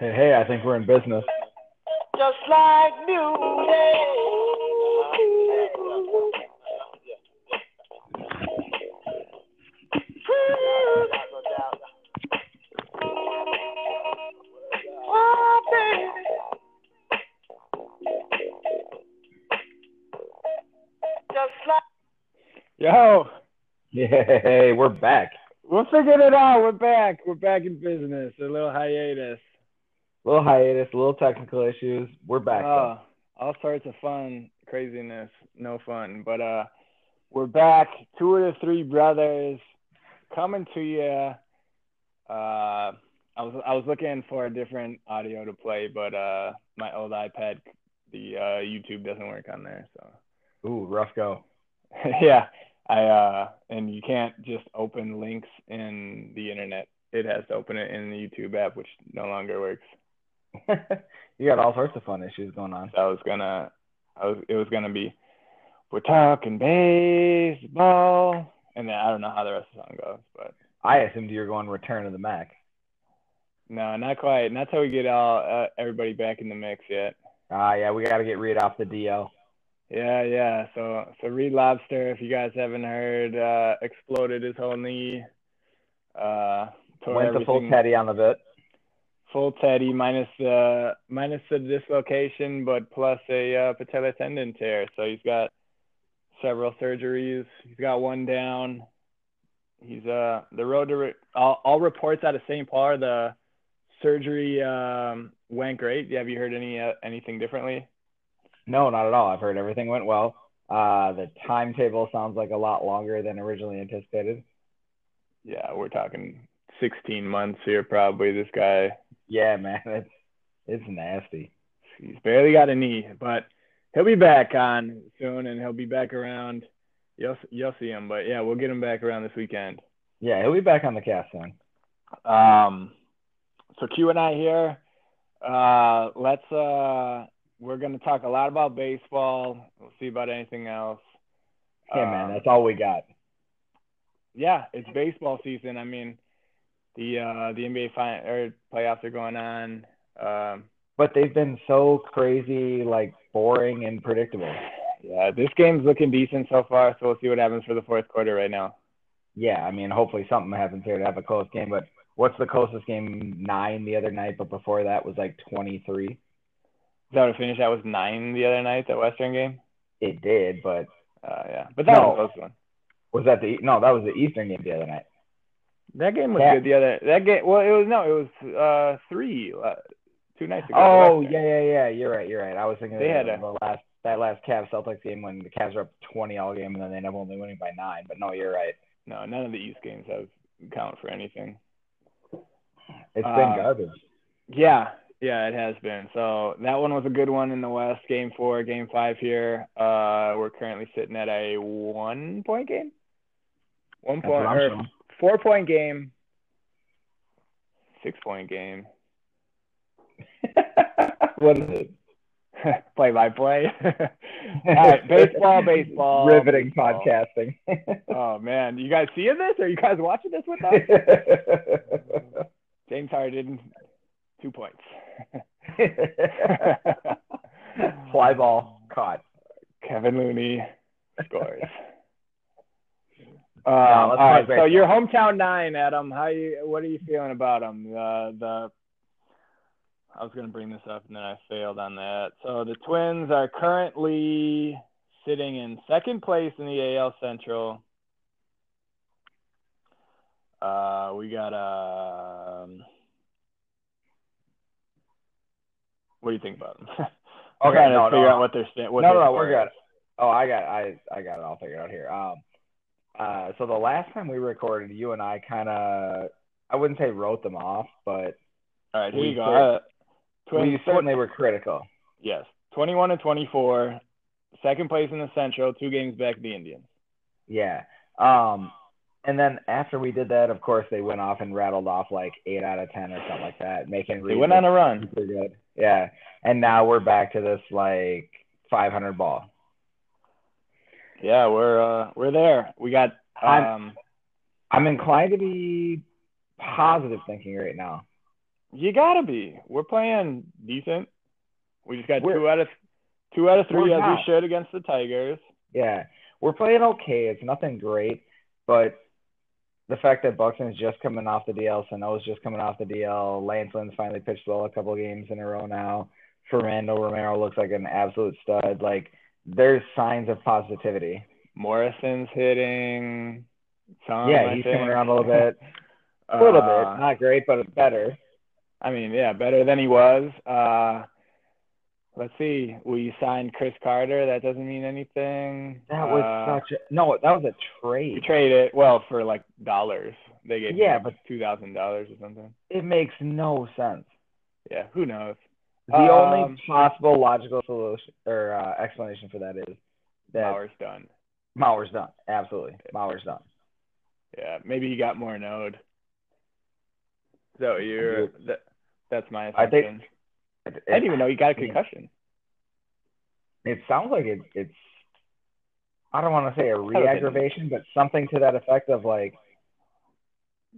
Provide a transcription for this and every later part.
Hey, hey, I think we're in business. Just like music. Oh, baby. Just like Yo, Yay, we're back. we're figuring it out. We're back. We're back in business. A little hiatus. Little hiatus, a little technical issues. We're back. Oh, all sorts of fun, craziness, no fun. But uh, we're back. Two of the three brothers coming to you. Uh, I was I was looking for a different audio to play, but uh, my old iPad, the uh, YouTube doesn't work on there. So Ooh, rough go. yeah, I uh, and you can't just open links in the internet. It has to open it in the YouTube app, which no longer works. you got all sorts of fun issues going on. I was gonna, I was, it was gonna be, we're talking baseball, and then I don't know how the rest of the song goes, but I assumed you were going Return of the Mack. no, not quite. Not till we get all uh, everybody back in the mix yet. Ah, yeah, we got to get Reed off the DL. Yeah, yeah. So, so Reed Lobster, if you guys haven't heard, uh, exploded his whole knee. Uh, Went the full Teddy on the bit. Full Teddy minus the minus the dislocation, but plus a uh, patellar tendon tear. So he's got several surgeries. He's got one down. He's uh the road to re- all, all reports out of St. Paul. Are the surgery um, went great. Have you heard any uh, anything differently? No, not at all. I've heard everything went well. Uh, the timetable sounds like a lot longer than originally anticipated. Yeah, we're talking 16 months here probably. This guy Yeah, man, it's it's nasty. he's barely got a knee, but he'll be back on soon, and he'll be back around. You'll you'll see him, but yeah, we'll get him back around this weekend. Yeah, he'll be back on the cast soon. Um, so Q and I here. Uh, let's uh, we're gonna talk a lot about baseball. We'll see about anything else. Yeah, Um, man, that's all we got. yeah, it's baseball season. I mean, the uh, the NBA fin- or playoffs are going on. Um, But they've been so crazy, like boring and predictable. yeah, this game's looking decent so far. So we'll see what happens for the fourth quarter right now. Yeah, I mean, hopefully something happens here to have a close game. But what's the closest game? Nine the other night, but before that was like twenty three. Is that what finished? That was nine the other night. That Western game. It did, but Uh, yeah, but that No. was close one. was that the no? That was the Eastern game the other night. That game was good. The other that game. Well, it was no. It was uh three uh, two nights ago. Oh yeah, yeah, yeah. You're right. You're right. I was thinking They of had the, the last that last Cavs Celtics game when the Cavs were up twenty all game and then they ended up only winning by nine. But no, you're right. No, none of the East games have count for anything. It's Uh, been garbage. Yeah, yeah, it has been. So that one was a good one in the West. Game four, game five here. Uh, we're currently sitting at a one point game. One point or. Four point game. Six point game. what is it? play by play. All right, baseball, baseball. Riveting baseball. podcasting. Oh man, you guys seeing this? Are you guys watching this with us? James Harden, two points. Fly ball caught. Kevin Looney scores. Um, let's all right, so your hometown nine, Adam. How you? What are you feeling about them? The the. I was gonna bring this up and then I failed on that. So the Twins are currently sitting in second place in the AL Central. Uh, we got um. What do you think about them? Okay, trying to no, figure no. out what they're what no, no, no, we're good. Oh, I got, I, I got it all figured out here. Um, uh, so the last time we recorded, you and I kind of, I wouldn't say wrote them off, but All right, here We you go. cer- Uh, we certainly were critical. yes, 21 and 24, second place in the Central, two games back the Indians. Yeah. Um, and then after we did that, of course, they went off and rattled off like eight out of ten or something like that, making They went on a run. good. Yeah. And now we're back to this like 500 ball. Yeah, we're uh, we're there. We got I'm- um, I'm inclined to be positive thinking right now. You gotta be. We're playing decent. We just got We're- two out of two out of three as we should against the Tigers. Yeah, we're playing okay. It's nothing great, but the fact that Buxton's just coming off the DL, Sano's just coming off the DL, Lance Lynn's finally pitched well a couple games in a row now. Fernando Romero looks like an absolute stud. Like there's signs of positivity. Morrison's hitting. Some, yeah, I he's think. coming around a little bit, a little Uh, bit, not great, but better. I mean, yeah, better than he was. Uh, let's see. We signed Chris Carter. That doesn't mean anything. That was Uh, such a no. That was a trade. We trade. traded well for like dollars. They gave Yeah, but- two thousand dollars or something. It makes no sense. Yeah, who knows? The Um, only possible logical solution or uh, explanation for that is that Bauer's done. Mauer's done. Absolutely, Mauer's done. Yeah, maybe he got Morneau'd. So you're that, that's my I think- assumption. It, I didn't even know he got a concussion. It sounds like it, it's. I don't want to say a re-aggravation, but something to that effect of like.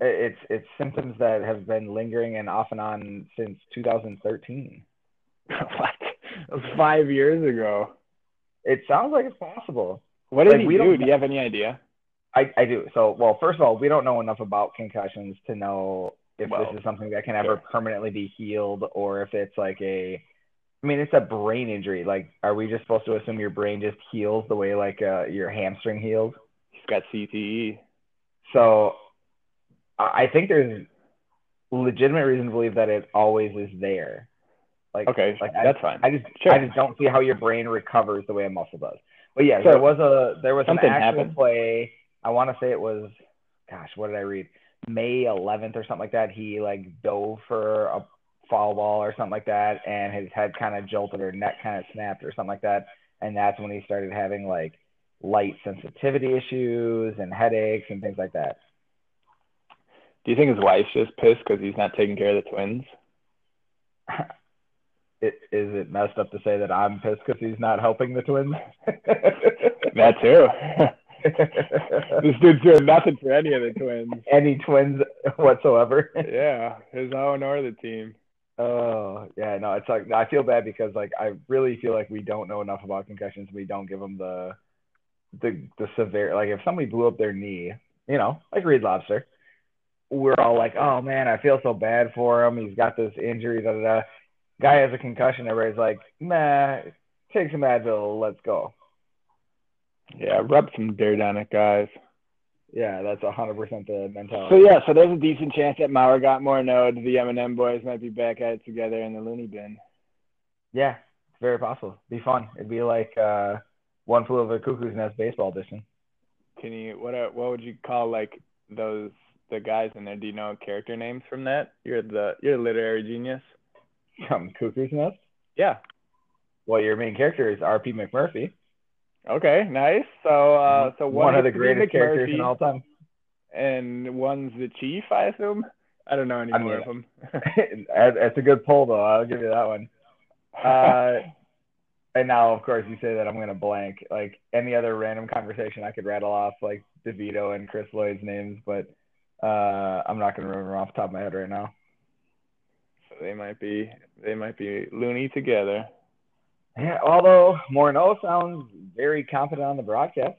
It's it's symptoms that have been lingering and off and on since 2013. what? That was five years ago. It sounds like it's possible. What did Like, he we do? Do you have any idea? I, I do. So, well, first of all, we don't know enough about concussions to know if Well, this is something that can ever sure. permanently be healed or if it's like a. I mean, it's a brain injury. Like, are we just supposed to assume your brain just heals the way like uh, your hamstring heals? He's got. CTE. So, I I think there's legitimate reason to believe that it always is there. Like, Okay, like I, that's fine. I just Sure. I just don't see how your brain recovers the way a muscle does. But yeah, So, there was a there was an actual happened? play. I want to say it was, gosh, what did I read? May 11th or something like that. He like dove for a foul ball or something like that, and his head kind of jolted or neck kind of snapped or something like that, and that's when he started having like light sensitivity issues and headaches and things like that. Do you think his wife's just pissed because he's not taking care of the twins? It, is it messed up to say that I'm pissed because he's not helping the twins? That too. this dude's doing nothing for any of the twins. Any twins whatsoever? Yeah, his own or the team. Oh yeah, no, it's like I feel bad because like I really feel like we don't know enough about concussions. We don't give them the the the severe like if somebody blew up their knee, you know, like Reed Lobster, we're all like, oh man, I feel so bad for him. He's got this injury. Da da da. Guy has a concussion. Everybody's like, nah, take some Advil. Let's go. Yeah, rub some dirt on it, guys. Yeah, that's hundred percent the mentality. So yeah, so there's a decent chance that Mauer got more nodes. The M&M boys might be back at it together in the loony bin. Yeah, it's very possible. It'd be fun. It'd be like uh, one flew over the cuckoo's nest baseball edition. Can you what are, what would you call like those the guys in there? Do you know character names from that? You're the you're a literary genius. From cuckoo's nest. Yeah. Well, your main character is R.P. McMurphy, Okay, nice. So uh so one of the to greatest characters in all time. and one's the chief, I assume. I don't know any I more mean, of them. That's a good poll, though. I'll give you that one. Uh, and now, of course, you say that I'm gonna blank. Like any other random conversation, I could rattle off like DeVito and Chris Lloyd's names, but uh, I'm not gonna remember them off the top of my head right now. They might be they might be loony together. Yeah, although Morneau sounds very confident on the broadcast.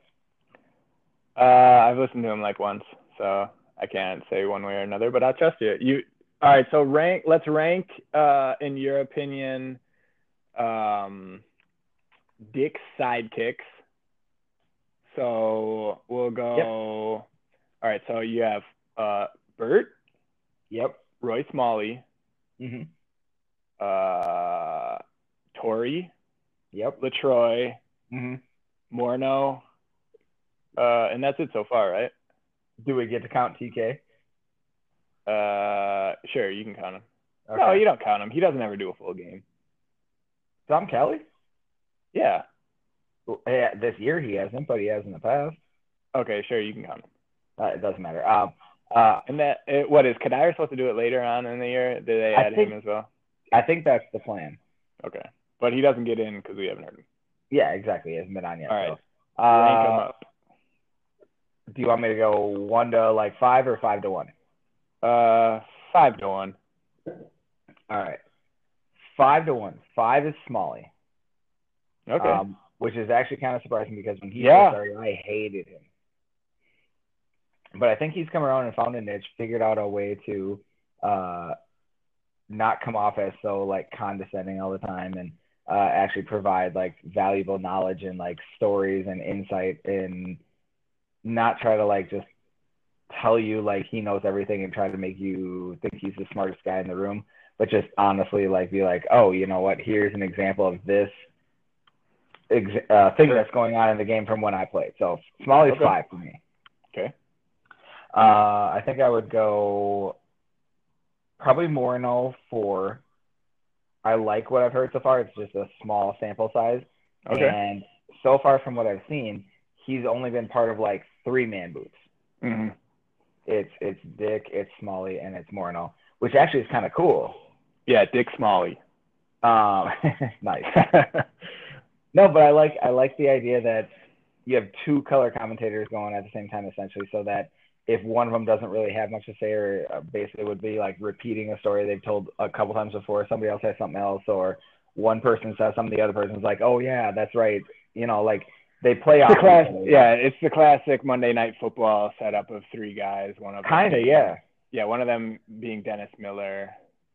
Uh, I've listened to him like once, so I can't say one way or another, but I'll trust you. You all right? So rank. Let's rank. Uh, in your opinion, um, Dick's sidekicks. So we'll go. Yep. All right. So you have uh, Bert, Yep. Roy Smalley, hmm uh, Torii, Yep. LaTroy, hmm Morneau, uh, and that's it so far, right? Do we get to count TK? Uh, sure, you can count him. Okay. No, you don't count him. He doesn't ever do a full game. Tom Kelly? Yeah. Well, Yeah, this year he hasn't, but he has in the past. Okay, sure, you can count him. Uh, it doesn't matter. Um, uh, And that, it, what is Cuddyer supposed to do it later on in the year? Did they add think- him as well? I think that's the plan. Okay, but he doesn't get in because we haven't heard him. Yeah, exactly. He hasn't been on yet. All right. So. Uh, do you want me to go one to like five or five to one? Uh, five to one. All right. Five to one. Five is Smalley. Okay. Um, which is actually kind of surprising because when he Yeah. started, I hated him. But I think he's come around and found a niche, figured out a way to uh, not come off as so like condescending all the time, and uh, actually provide like valuable knowledge and like stories and insight, and not try to like just tell you like he knows everything and try to make you think he's the smartest guy in the room, but just honestly like be like, oh, you know what? Here's an example of this ex- uh, thing that's going on in the game from when I played. So Smalley's Okay. five for me. Okay. Uh, I think I would go probably Morneau four. I like what I've heard so far. It's just a small sample size. Okay. And so far from what I've seen, he's only been part of like three man boots. hmm It's it's Dick, it's Smalley, and it's Morneau, which actually is kind of cool. Yeah, Dick Smalley. Um, nice. No, but I like I like the idea that you have two color commentators going at the same time, essentially, so that if one of them doesn't really have much to say, or uh, basically would be like repeating a story they've told a couple times before, somebody else has something else, or one person says something, the other person's like, "Oh yeah, that's right," you know, like they play off. class, yeah, it's the classic Monday Night Football setup of three guys. One of them, kind of, yeah. yeah, one of them being Dennis Miller.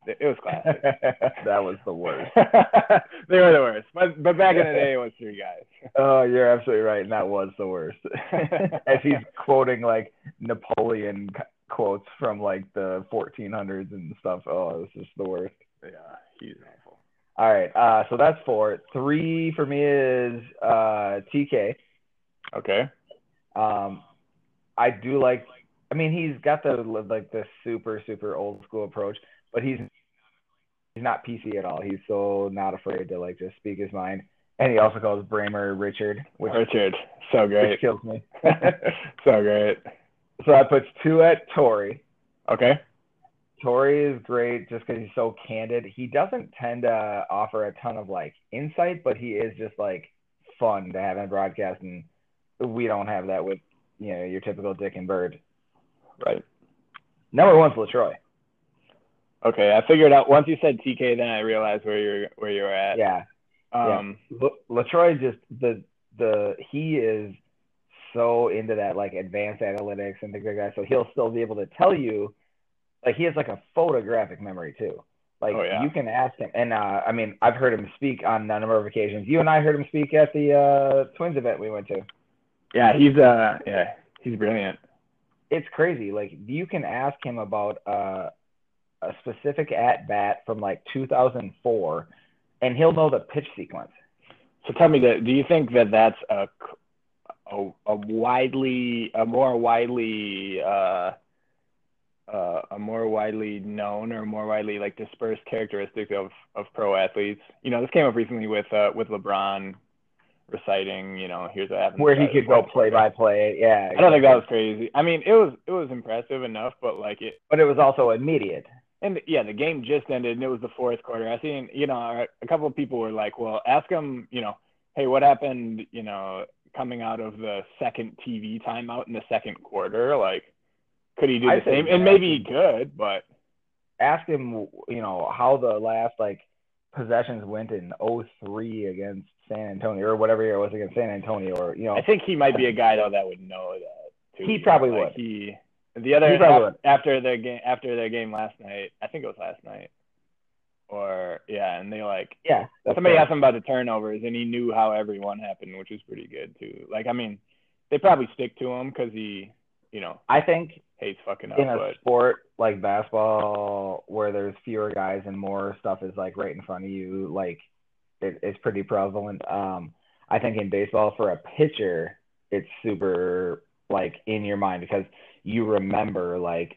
It was classic. that was the worst. they were the worst, but but back in the day, it was three guys. Oh, you're absolutely right, and that was the worst. As he's quoting like Napoleon quotes from like the 1400s and stuff. Oh, this is the worst. Yeah, he's awful. All right, uh, so that's four. Three for me is uh, TK. Okay. Um, I do like. I mean, he's got the like the super super old school approach, but he's he's not PC at all. He's so not afraid to like just speak his mind. And he also calls Bremer Richard, which, Richard, so which great, kills me. so great. So that puts two at Torii. Okay. Torii is great just because he's so candid. He doesn't tend to offer a ton of like insight, but he is just like fun to have in broadcast, and we don't have that with you know your typical Dick and Bert. Right. Number one's LaTroy. Okay, I figured out once you said TK, then I realized where you're where you were at. Yeah, Um. L- LaTroy just the the he is so into that like advanced analytics and things like that. So he'll still be able to tell you, like he has like a photographic memory too. Like Oh, yeah. you can ask him, and uh, I mean I've heard him speak on a number of occasions. You and I heard him speak at the uh, Twins event we went to. Yeah, he's uh yeah he's brilliant. It's crazy. Like you can ask him about uh, a specific at bat from like 2004, and he'll know the pitch sequence. So tell me that do you think that that's a a, a widely a more widely uh uh, a more widely known or more widely like dispersed characteristic of of pro athletes. You know, this came up recently with uh, with LeBron reciting. You know, here's what happened. Where he could go play by play, yeah. I don't think that was crazy. I mean, it was it was impressive enough, but like it but it was also immediate. And yeah, the game just ended and it was the fourth quarter. I seen you know a couple of people were like, well, ask him, you know, hey, what happened? You know, coming out of the second TV timeout in the second quarter, like. Could he do the same? And maybe he could, but Ask him, you know, how the last like possessions went in 03 against San Antonio or whatever year it was against San Antonio or you know I think he might be a guy though that would know that. Too. He probably Like, would. He the other He after their game after their game last night. I think it was last night. Or yeah, and they like yeah. Somebody fair. asked him about the turnovers, and he knew how every one happened, which was pretty good too. Like I mean, they probably stick to him because he, you know, I think hates fucking up. in a But sport like basketball where there's fewer guys and more stuff is like right in front of you, like it, it's pretty prevalent. Um, I think in baseball for a pitcher, it's super like in your mind because you remember like.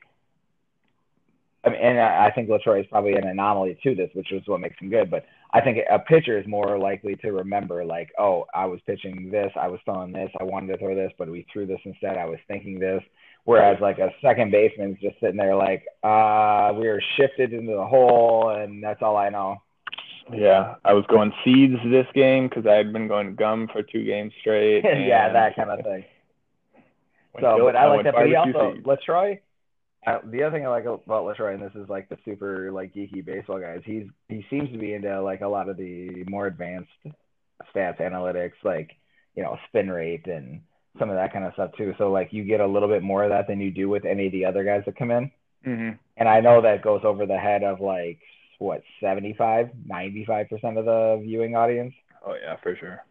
I mean, and I think LaTroy is probably an anomaly to this, which is what makes him good. But I think a pitcher is more likely to remember, like, oh, I was pitching this, I was throwing this, I wanted to throw this, but we threw this instead. I was thinking this. Whereas like a second baseman's just sitting there like, uh, we were shifted into the hole, and that's all I know. yeah, I was going seeds this game because I had been going gum for two games straight. yeah, that kind of thing. So, Bill- but I like that. But he also. LaTroy, I, the other thing I like about LaTroy, and this is like the super like geeky baseball guys, he's he seems to be into like a lot of the more advanced stats analytics, like you know spin rate and some of that kind of stuff too. So like you get a little bit more of that than you do with any of the other guys that come in. Mm-hmm. And I know that goes over the head of like what 75, 95 percent of the viewing audience. Oh yeah, for sure.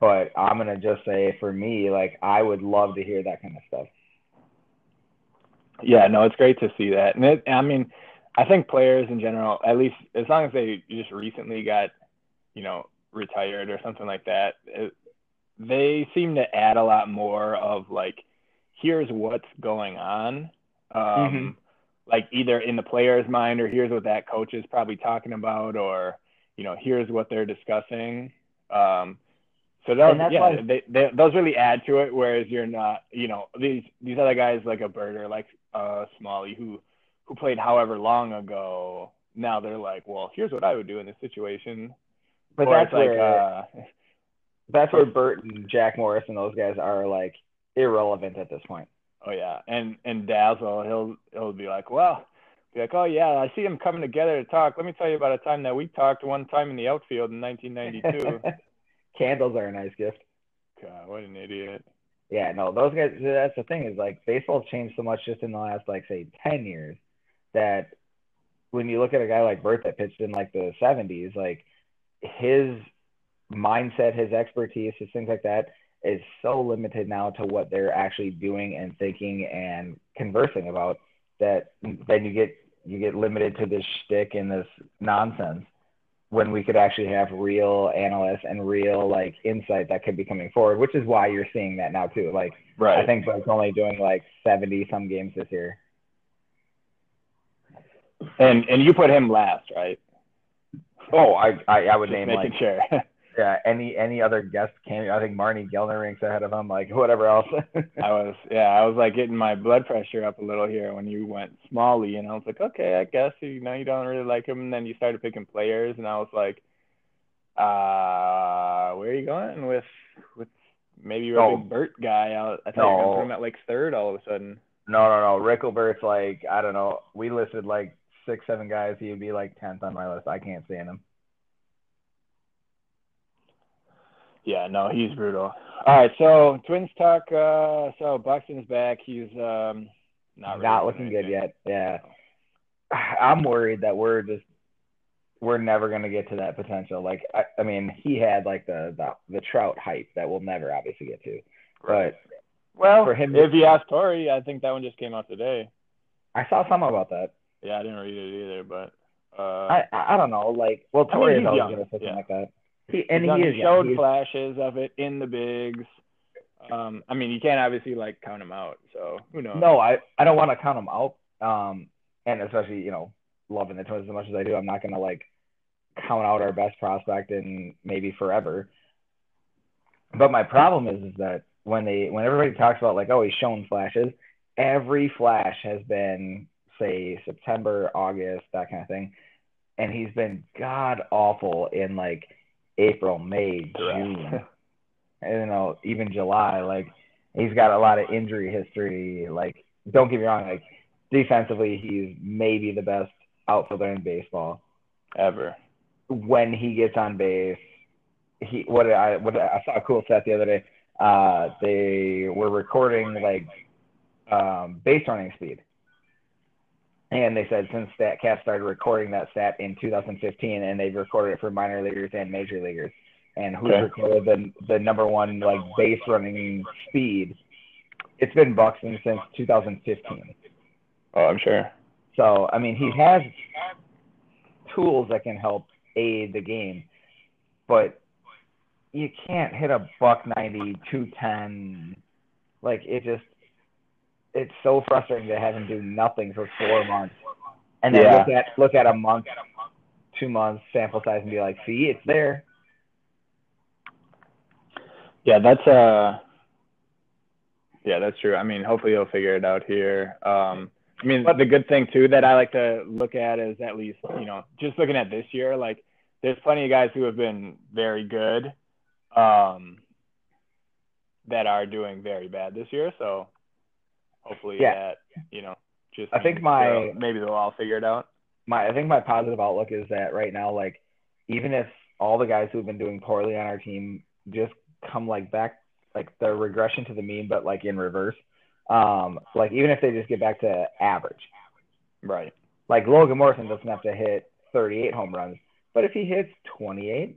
But I'm gonna just say for me, like I would love to hear that kind of stuff. Yeah, no, it's great to see that. And it, I mean, I think players in general, at least as long as they just recently got, you know, retired or something like that, it, they seem to add a lot more of like, here's what's going on. Um, Mhm. Like either in the player's mind or here's what that coach is probably talking about or, you know, here's what they're discussing. Um, so those, And that's yeah, why- they, they, those really add to it. Whereas you're not, you know, these these other guys like a Birder, like uh Smalley, who who played however long ago. Now they're like, well, here's what I would do in this situation. But Or that's like, where uh, that's where Bert and Jack Morris and those guys are like irrelevant at this point. oh yeah, and and Dazzle, he'll he'll be like, well, be like, oh yeah, I see them coming together to talk. Let me tell you about a time that we talked one time in the outfield in 1992. Candles are a nice gift. God, what an idiot. Yeah, no, those guys. That's the thing is like baseball's changed so much just in the last like say ten years that when you look at a guy like Bert that pitched in like the seventies, like his mindset, his expertise, his things like that is so limited now to what they're actually doing and thinking and conversing about that then you get you get limited to this shtick and this nonsense when we could actually have real analysts and real like insight that could be coming forward, which is why you're seeing that now too. Like Right. I think Bert's only doing like seventy some games this year. And and you put him last, right? Oh, I I, I would Just name making like sure. yeah any any other guest came. I think Marney Gellner ranks ahead of him. Like whatever else. I was yeah, I was like getting my blood pressure up a little here when you went Smalley, and I was like, okay, I guess you know you don't really like him, and then you started picking players, and I was like, uh, where are you going with with maybe you're a big Bert guy? I, I thought you were No. gonna put him at like third all of a sudden. no, no, no. Rickelbert's like I don't know. We listed like six, seven guys. He would be like tenth on my list. I can't stand him. Yeah, no, he's brutal. All right, so Twins talk. Uh, so Buxton's back. He's um not Not, really doing looking good yet. Yeah. I'm worried that we're just we're never gonna get to that potential. Like I, I mean, he had like the, the the Trout hype that we'll never obviously get to. Right. But Well, for him- if you ask Torii, I think that one just came out today. I saw something about that. Yeah, I didn't read it either, but uh, I I don't know. Like, well, I mean, is always say something yeah. like that. He and he is showed He's- flashes of it in the bigs. Um, I mean, you can't obviously like count him out, so who knows? No, I I don't want to count him out. Um, and especially you know loving the Twins as much as I do, I'm not gonna like count out our best prospect in maybe forever. But my problem is is that when they when everybody talks about like oh he's shown flashes, every flash has been say September, August, that kind of thing, and he's been god awful in like April, May, June. I don't know, even July. Like he's got a lot of injury history. Like don't get me wrong, like defensively he's maybe the best outfielder in baseball. ever. When he gets on base, he what did I what did I, I saw a cool stat the other day. Uh, they were recording like um, base running speed. And they said since that StatCast started recording that stat in 2015, and they've recorded it for minor leaguers and major leaguers, and who's Okay. recorded the the number one like base running speed? It's been Buxton since 2015. Oh, I'm sure. So I mean, he has tools that can help aid the game, but you can't hit a buck 90, 210. Like it just, it's so frustrating to have him do nothing for four months, and then Yeah. look at look at a month, two months sample size, and be like, see, it's there. Yeah, that's uh Yeah, that's true. I mean, hopefully he'll figure it out here. Um I mean, But- the good thing too that I like to look at is at least, you know, just looking at this year, like there's plenty of guys who have been very good um that are doing very bad this year, so hopefully Yeah. that, you know, Just I think my- maybe they'll all figure it out. my I think my positive outlook is that right now, like even if all the guys who've been doing poorly on our team just come like back like the regression to the mean, but like in reverse. Um, like even if they just get back to average, Right. like Logan Morrison doesn't have to hit 38 home runs, but if he hits 28,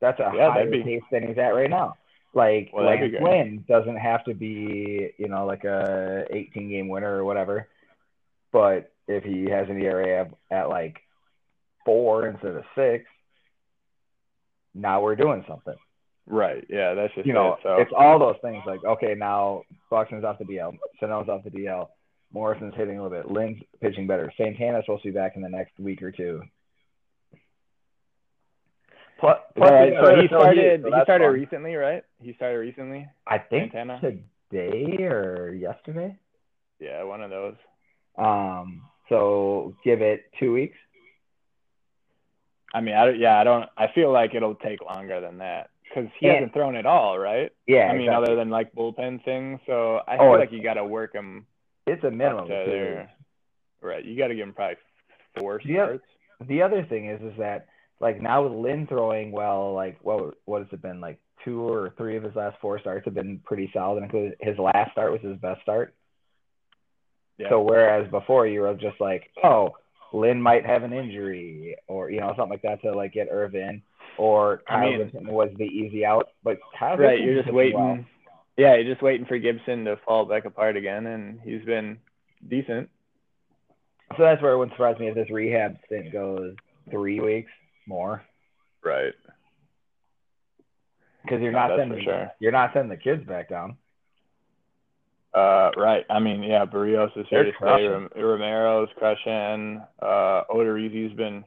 that's a Yeah, higher be- pace than he's at right now. Like Well, that'd be Lance great. Lynn doesn't have to be, you know, like a 18 game winner or whatever. But if he has an ERA at, at like four instead of six, now we're doing something. Right. Yeah, that's just You know, it. So it's all those things. Like, okay, now Buxton's off the DL, Sano's off the DL, Morrison's hitting a little bit, Lynn's pitching better. Santana's supposed to be back in the next week or two. Plus, plus right. So he started. So he started fun. recently, right? He started recently. I think today or yesterday. Yeah, one of those. Um, so give it two weeks. I mean, I don't- yeah, I don't. I feel like it'll take longer than that because he And- hasn't thrown at all, right? Yeah, I mean, exactly. other than like bullpen things. So I Oh, feel it's- like you got to work him it's a minimum. to of two there. weeks. Right. You got to give him probably four starts. The other thing is, is that like now with Lynn throwing well, like what what has it been like two or three of his last four starts have been pretty solid, including his last start was his best start. Yeah. So whereas before you were just like, oh, Lynn might have an injury or you know something like that to like get Irv in, or I Kyle mean- Gibson was the easy out, but Kyle right. You're just waiting. well. Yeah, you're just waiting for Gibson to fall back apart again, and he's been decent. So that's where it wouldn't surprise me if this rehab stint goes three weeks more, Right. because you're No, not sending sure. you're not sending the kids back down. Uh, right. I mean, yeah, Berrios is here They're to stay. crushing. Rom- Romero's crushing. Uh, Odorizzi's been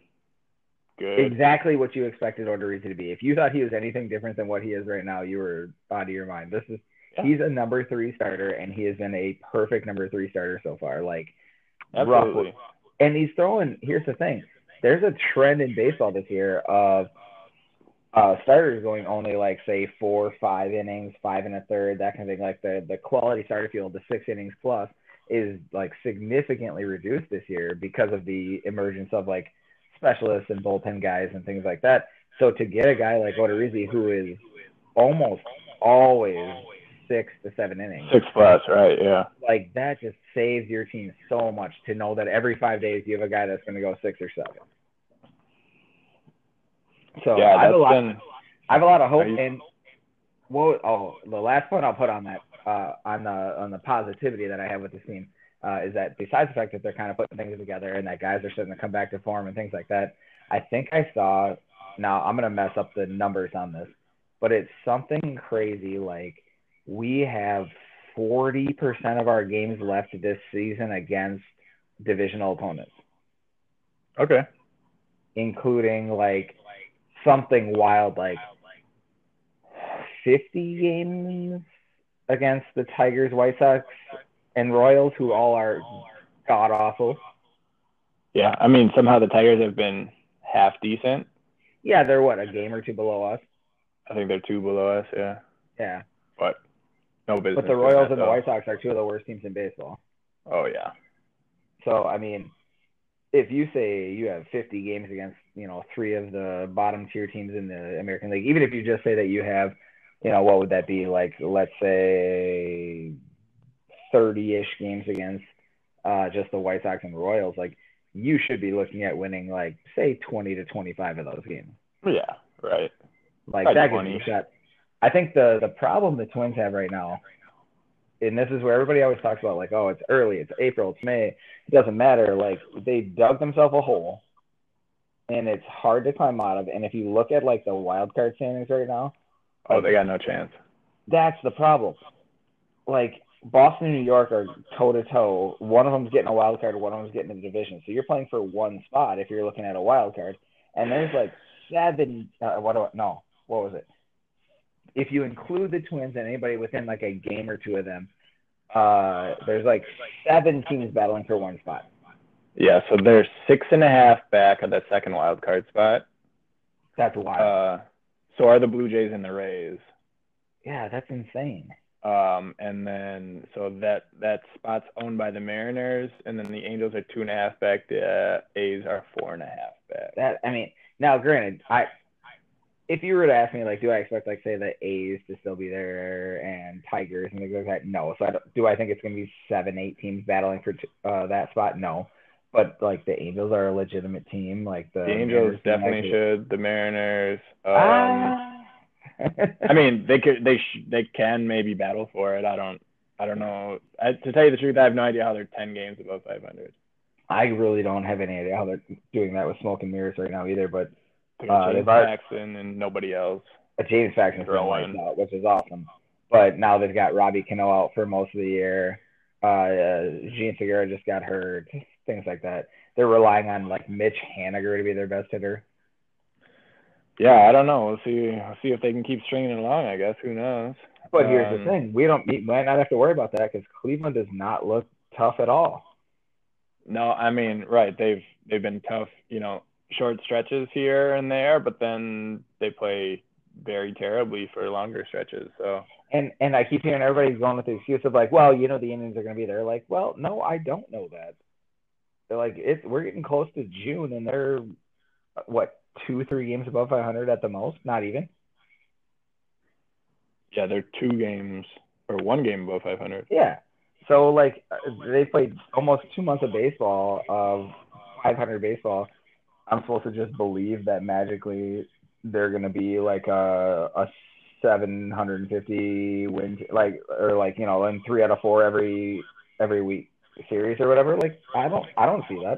good. Exactly what you expected Odorizzi to be. If you thought he was anything different than what he is right now, you were out of your mind. This is Yeah. he's a number three starter, and he has been a perfect number three starter so far. Like Absolutely. and he's throwing. Here's the thing: there's a trend in baseball this year of uh, starters going only like say four, five innings, five and a third, that kind of thing. Like the the quality starter field, the six innings plus, is like significantly reduced this year because of the emergence of like specialists and bullpen guys and things like that. So to get a guy like Odorizzi who is almost always six to seven innings, Six plus, right? Yeah. like that just saves your team so much to know that every five days you have a guy that's going to go six or seven. So yeah, I have a lot. been. I have a lot of hope. You- And what? Oh, the last point I'll put on that uh, on the on the positivity that I have with this team uh, is that besides the fact that they're kind of putting things together and that guys are starting to come back to form and things like that, I think I saw. Now I'm gonna mess up the numbers on this, but it's something crazy like we have 40% of our games left this season against divisional opponents, Okay. including like something wild like 50 games against the Tigers, White Sox, and Royals, who all are god awful. Yeah. I mean, somehow the Tigers have been half decent. Yeah, they're what a game or two below us. I think they're two below us. Yeah. Yeah, But no business. but the Royals and the. White Sox are two of the worst teams in baseball. Oh yeah. So I mean, if you say you have 50 games against you know three of the bottom tier teams in the American League, even if you just say that you have, you know, what would that be like? Let's say 30-ish games against uh, just the White Sox and Royals. Like you should be looking at winning like say 20 to 25 of those games. Yeah. Right. Like that gives 20. you a shot. I think the the problem the Twins have right now, and this is where everybody always talks about like, oh, it's early, it's April, it's May, it doesn't matter. Like they dug themselves a hole, and it's hard to climb out of. And if you look at like the wild card standings right now, Oh, they got no chance. that's the problem. Like Boston and New York are toe to toe. One of them's getting a wild card, one of them's getting a division. So you're playing for one spot if you're looking at a wild card. And there's like seven. Uh, what do I, no? What was it? If you include the Twins and anybody within like a game or two of them, uh, there's like seven teams battling for one spot. Yeah. So they're six and a half back of that second wild card spot. That's wild. Uh, so are the Blue Jays and the Rays. yeah, that's insane. Um, and then so that that spot's owned by the Mariners, and then the Angels are two and a half back. The uh, A's are four and a half back. That I mean, now granted, I if you were to ask me like, do I expect like say the A's to still be there and Tigers and things like that? No. So I do I think it's going to be seven, eight teams battling for uh, that spot? No. But like the Angels are a legitimate team. Like the, The Angels Mariners definitely should. The Mariners. Um, Ah. I mean, they could, they sh- they can maybe battle for it. I don't, I don't know. I, to tell you the truth, I have no idea how they're ten games above 500. I really don't have any idea how they're doing that with smoke and mirrors right now either. But Uh, James Jackson and nobody else. A James been Throw out, which is awesome. But now they've got Robbie Cano out for most of the year. Uh, uh, Jean Segura just got hurt. Things like that. They're relying on like Mitch Haniger to be their best hitter. Yeah, I don't know. We'll see. We'll see if they can keep stringing it along. I guess. Who knows? But here's Um, the thing: we don't we might not have to worry about that because Cleveland does not look tough at all. No, I mean, right. They've they've been tough, you know, short stretches here and there, but then they play very terribly for longer stretches. So And and I keep hearing everybody's going with the excuse of like, well, you know, the Indians are going to be there. Like, well, no, I don't know that. They're like, it's we're getting close to June, and they're what two, three games above 500 at the most, not even. yeah, they're two games or one game above 500. Yeah. So like they played almost two months of baseball of 500 baseball. I'm supposed to just believe that magically they're gonna be like a a 750 win like or like you know in three out of four every every week series or whatever. Like I don't I don't see that.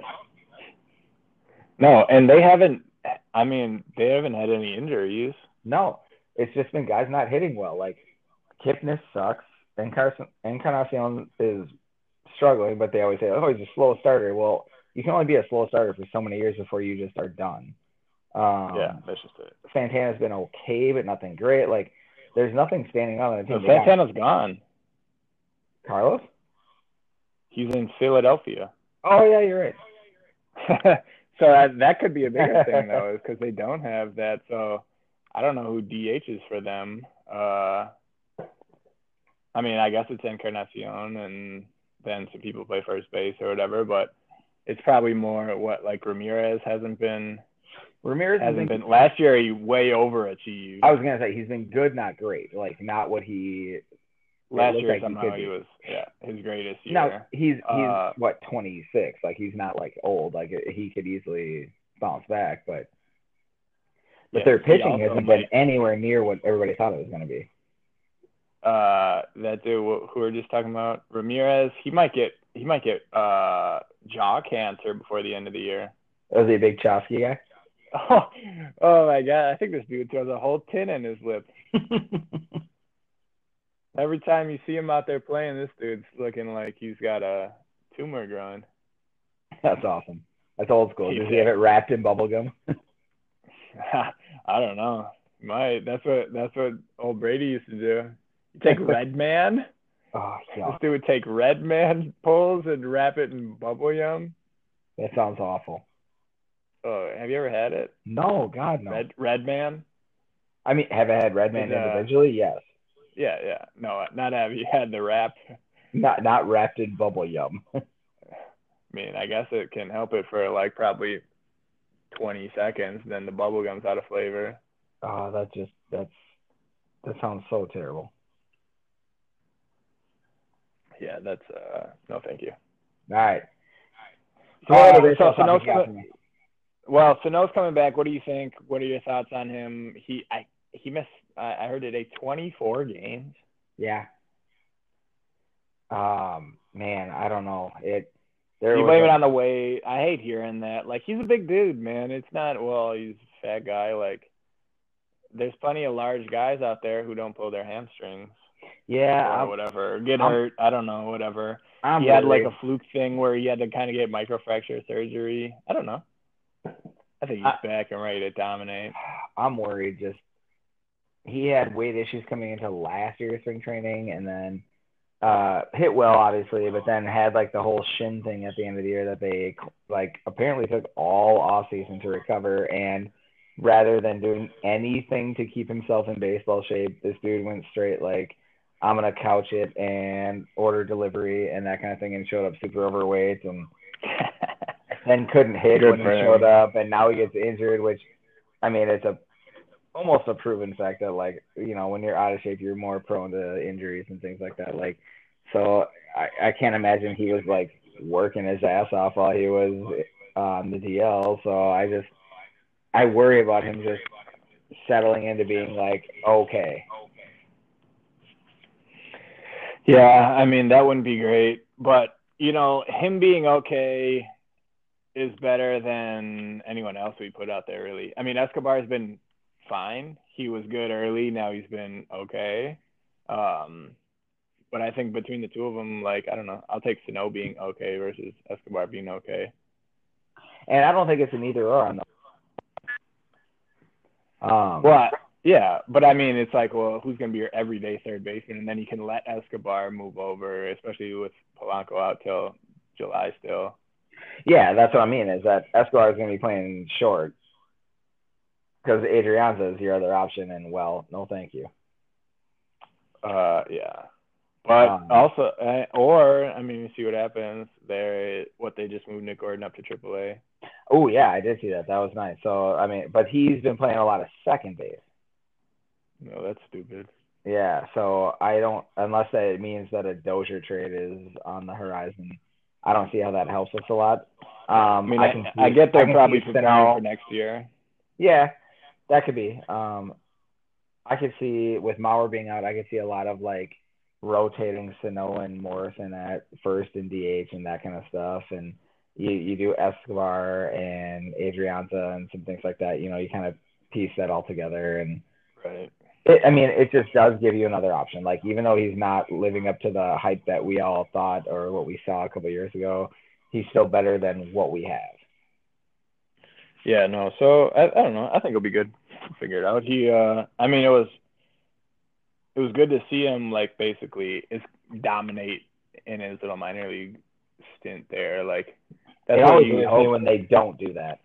No, and they haven't. I mean, they haven't had any injuries. No, it's just been guys not hitting well. Like Kipnis sucks. Encarnacion Encarnacion is struggling, but they always say, "Oh, he's a slow starter." Well, you can only be a slow starter for so many years before you just are done. Um, yeah, that's just it. Santana's been okay, but nothing great. Like, there's nothing standing out on the team. No, Santana's gone. Carlos. He's in Philadelphia. Oh yeah, you're right. so that, that could be a bigger thing though, is because they don't have that. So I don't know who DH is for them. Uh, I mean, I guess it's Encarnacion, and then some people play first base or whatever. But it's probably more what like Ramirez hasn't been Ramirez has hasn't been. been last year. He way overachieved. I was gonna say he's been good, not great. Like not what he. last year like he somehow could he, was yeah his greatest year. No, he's he's Uh, what 26. Like he's not like old. Like he could easily bounce back, but but Yeah, their he pitching hasn't might- been anywhere near what everybody thought it was going to be. uh that dude wh- who we we're just talking about Ramirez he might get he might get uh jaw cancer before the end of the year Was he a big Chofsky guy? oh, oh my god I think this dude throws a whole tin in his lip every time you see him out there playing this dude's looking like he's got a tumor growing That's awesome. That's old school. Does he have it wrapped in bubble gum? I don't know might that's what that's what old Brady used to do you take Red Man Oh, this yeah. dude would take Red Man pulls and wrap it in bubble yum That sounds awful. oh have you ever had it No, God, no. Red Red Man I mean, have I had Redman Is, uh, individually? Yes. Yeah, yeah. No, not have you had the wrap. Not not wrapped in bubble yum. I mean, I guess it can help it for like probably 20 seconds, then the bubble gum's out of flavor. oh, that just that's that sounds so terrible. Yeah, that's uh no thank you. All right. So, uh, so Sano's topics you got coming, well, Sano's coming back. What do you think? What are your thoughts on him? He I he missed I, I heard today 24 games. Yeah. Um, man, I don't know. It there You blame a- it on the way. I hate hearing that. Like he's a big dude, man. It's not well, he's a fat guy like there's plenty of large guys out there who don't pull their hamstrings. Yeah, or whatever, get I'm- hurt. I don't know, whatever. I'm he had like a fluke thing where he had to kind of get microfracture surgery. I don't know. I think he's I- back and ready to dominate. I'm worried. Just he had weight issues coming into last year's spring training, and then uh hit well, obviously, but then had like the whole shin thing at the end of the year that they like apparently took all off season to recover, and rather than doing anything to keep himself in baseball shape, this dude went straight like I'm gonna couch it and order delivery and that kind of thing, and showed up super overweight and then couldn't hit Good when he showed up, and now he gets injured. Which, I mean, it's a almost a proven fact that like you know when you're out of shape, you're more prone to injuries and things like that. Like, so I I can't imagine he was like working his ass off while he was on the DL. So I just I worry about him just settling into being like okay. Yeah, I mean that wouldn't be great, but you know, him being okay is better than anyone else we put out there really. I mean, Escobar's been fine. He was good early, now he's been okay. Um but I think between the two of them, like I don't know, I'll take Sano being okay versus Escobar being okay. And I don't think it's an either or on the um, Well, yeah, but I mean, it's like, well, who's going to be your everyday third baseman? And then you can let Escobar move over, especially with Polanco out till July still. Yeah, that's what I mean. Is that Escobar is going to be playing short because Adrianza is your other option, and well, no, thank you. Uh, yeah. But Um, also, uh, or I mean, see what happens. There, what they just moved Nick Gordon up to AAA. Oh yeah, I did see that. That was nice. So I mean, but he's been playing a lot of second base. No, that's stupid. Yeah, so I don't unless that it means that a Dozier trade is on the horizon. I don't see how that helps us a lot. Um, I mean, I, can I, get they're probably preparing for next year. Yeah, that could be. Um, I could see with Mauer being out, I could see a lot of like rotating Sano and Morrison at first and DH and that kind of stuff. And you you do Escobar and Adrianza and some things like that. You know, you kind of piece that all together and. Right. It, I mean, it just does give you another option. Like, even though he's not living up to the hype that we all thought or what we saw a couple of years ago, he's still better than what we have. Yeah, no. So I, I don't know. I think it'll be good. Figure it out. He, uh, I mean, it was, it was good to see him like basically is dominate in his little minor league stint there. Like that's it what always you hope. when they don't do that.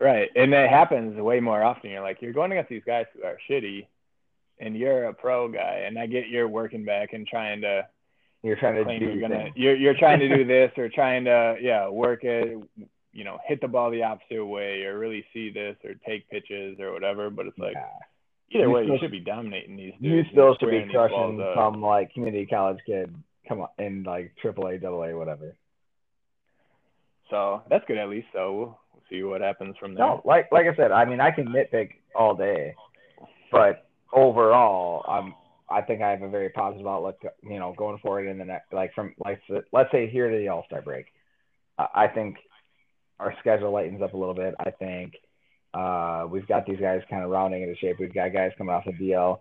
Right, and it happens way more often. You're like, you're going against these guys who are shitty, and you're a pro guy, and I get you're working back and trying to You're trying to do you're gonna you're you're trying to do this or trying to yeah work it you know hit the ball the opposite way or really see this or take pitches or whatever but it's like Yeah. either You way you should be dominating these dudes You still should be crushing some like community college kid. Come on, in like AAA, AA, whatever. so that's good at least so we'll, we'll see what happens from there No, like like I said, I mean I can nitpick all day, but overall, I'm I think I have a very positive outlook. You know, going forward in the next like from like let's say here to the All Star break, I think our schedule lightens up a little bit. I think uh, we've got these guys kind of rounding into shape. We've got guys coming off the DL.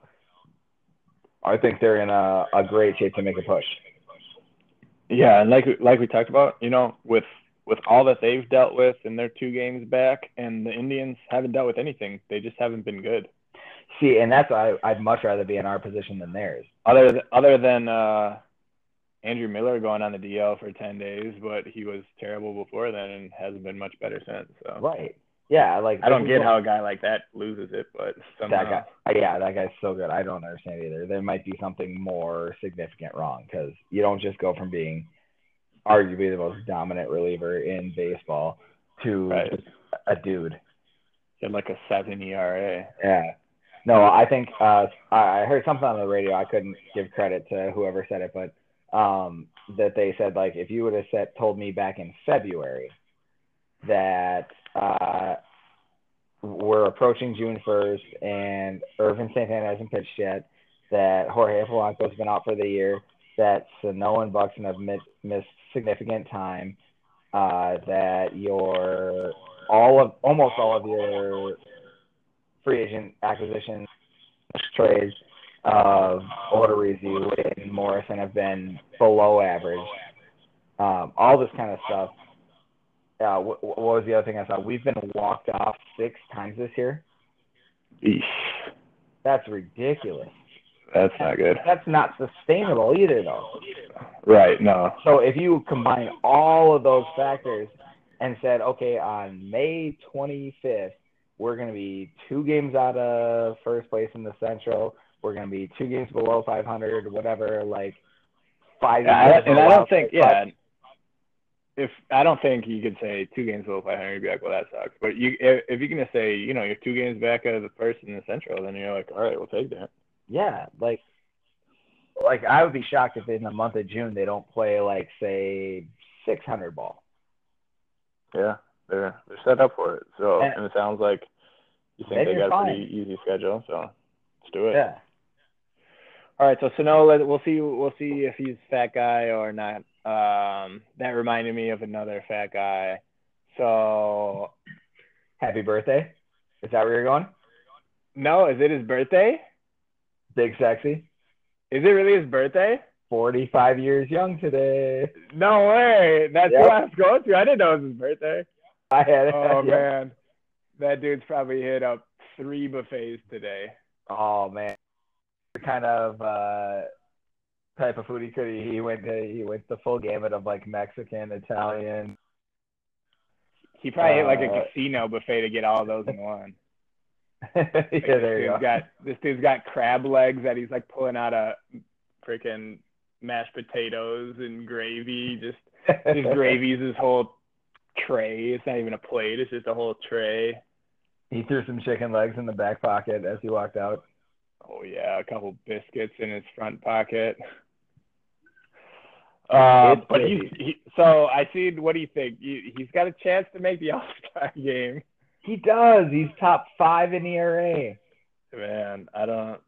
I think they're in a, a great shape to make a push. Yeah, and like like we talked about, you know, with with all that they've dealt with in their two games back, and the Indians haven't dealt with anything. They just haven't been good. See, and that's I, I'd much rather be in our position than theirs. Other th- other than uh, Andrew Miller going on the DL for ten days, but he was terrible before then and hasn't been much better since. So Right. Yeah, like I don't get how a guy like that loses it, but somehow. that guy. Yeah, that guy's so good. I don't understand either. There might be something more significant wrong because you don't just go from being arguably the most dominant reliever in baseball to Right. a dude. He had like a seven ERA. Yeah. No, I think uh, I heard something on the radio. I couldn't give credit to whoever said it, but um, that they said like if you would have said told me back in February that uh, we're approaching June first and Ervin Santana hasn't pitched yet, that Jorge Polanco's been out for the year, that Sano and Buxton have missed, missed significant time, uh, that your all of almost all of your free agent acquisition trades of Odorizzi and Morrison have been below average. Um, all this kind of stuff. Uh, what, what was the other thing I saw? We've been walked off six times this year. Eesh. That's ridiculous. That's not good. That's not sustainable either, though. Right, no. So if you combine all of those factors and said, okay, on May 25th, we're going to be two games out of first place in the Central. We're gonna be two games below 500, whatever. Like five. Yeah, I, and I don't think, yeah. If I don't think you could say two games below 500, you'd be like, well, that sucks. But you, if, if you're gonna say, you know, you're two games back out of the first in the Central, then you're like, all right, we'll take that. Yeah, like, like I would be shocked if in the month of June they don't play like say 600 ball. Yeah, they're they're set up for it. So, And- and it sounds like you think they you're got a pretty easy schedule. So, let's do it. Yeah. All right, so Sano, let- we'll see. We'll see if he's fat guy or not. Um, that reminded me of another fat guy. So, Happy birthday. Is that where you're going? no, is it his birthday? Big sexy. Is it really his birthday? 45 years young today. No way. That's Yep. who I was going to. I didn't know it was his birthday. I had it. Oh yeah. man, that dude's probably hit up three buffets today. Oh man. Kind of uh type of food he could. He went to he went the full gamut of like Mexican, Italian. He probably hit like a Uh, casino buffet to get all those in one. yeah, Like, there you go. got this dude's got crab legs that he's like pulling out of freaking mashed potatoes and gravy. Just his gravy's his whole tray. It's not even a plate. It's just a whole tray. He threw some chicken legs in the back pocket as he walked out. Oh yeah, a couple biscuits in his front pocket. Uh, but crazy. he, so I see. What do you think? He, he's got a chance to make the All Star game. He does. He's top five in ERA. Man, I don't.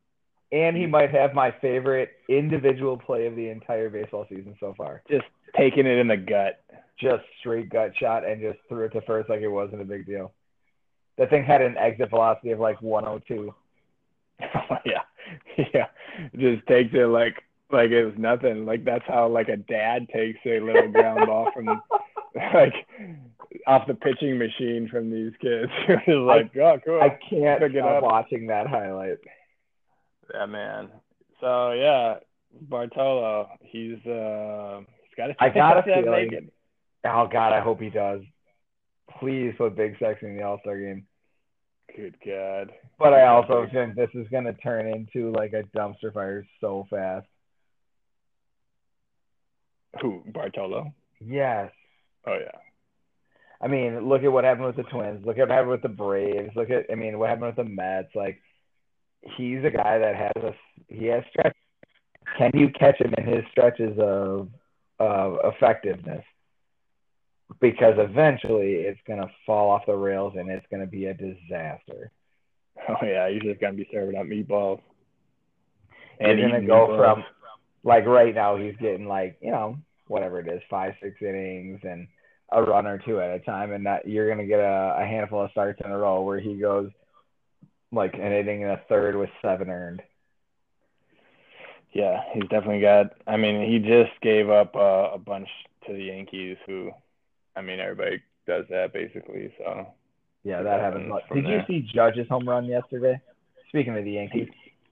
And he might have my favorite individual play of the entire baseball season so far. Just taking it in the gut. Just straight gut shot and just threw it to first like it wasn't a big deal. That thing had an exit velocity of like 102. Oh yeah, yeah. Just takes it like like it was nothing. Like that's how like a dad takes a little ground ball from like off the pitching machine from these kids. It's like, oh cool. I can't Pick it stop up. watching that highlight. Yeah, man. So yeah, Bartolo, he's uh he's got a I got a chance at feeling- making- Oh God, I hope he does. Please put Big Sexy in the All Star game. Good God. But I also think this is gonna turn into like a dumpster fire so fast. Who Bartolo? Yes. Oh yeah. I mean, look at what happened with the Twins. Look at what happened with the Braves. Look at, I mean, what happened with the Mets. Like, he's a guy that has a, he has stretch. Can you catch him in his stretches of, of effectiveness? Because eventually it's gonna fall off the rails and it's gonna be a disaster. Oh yeah, he's just gonna be serving up meatballs. He's And gonna go meatballs. from like right now he's getting like you know whatever it is five six innings and a run or two at a time and that you're gonna get a, a handful of starts in a row where he goes like an inning and a third with seven earned. Yeah, he's definitely got. I mean, he just gave up uh, a bunch to the Yankees, who, I mean, everybody does that basically. So Yeah, that happens. Did you see Judge's home run yesterday? Speaking of the Yankees,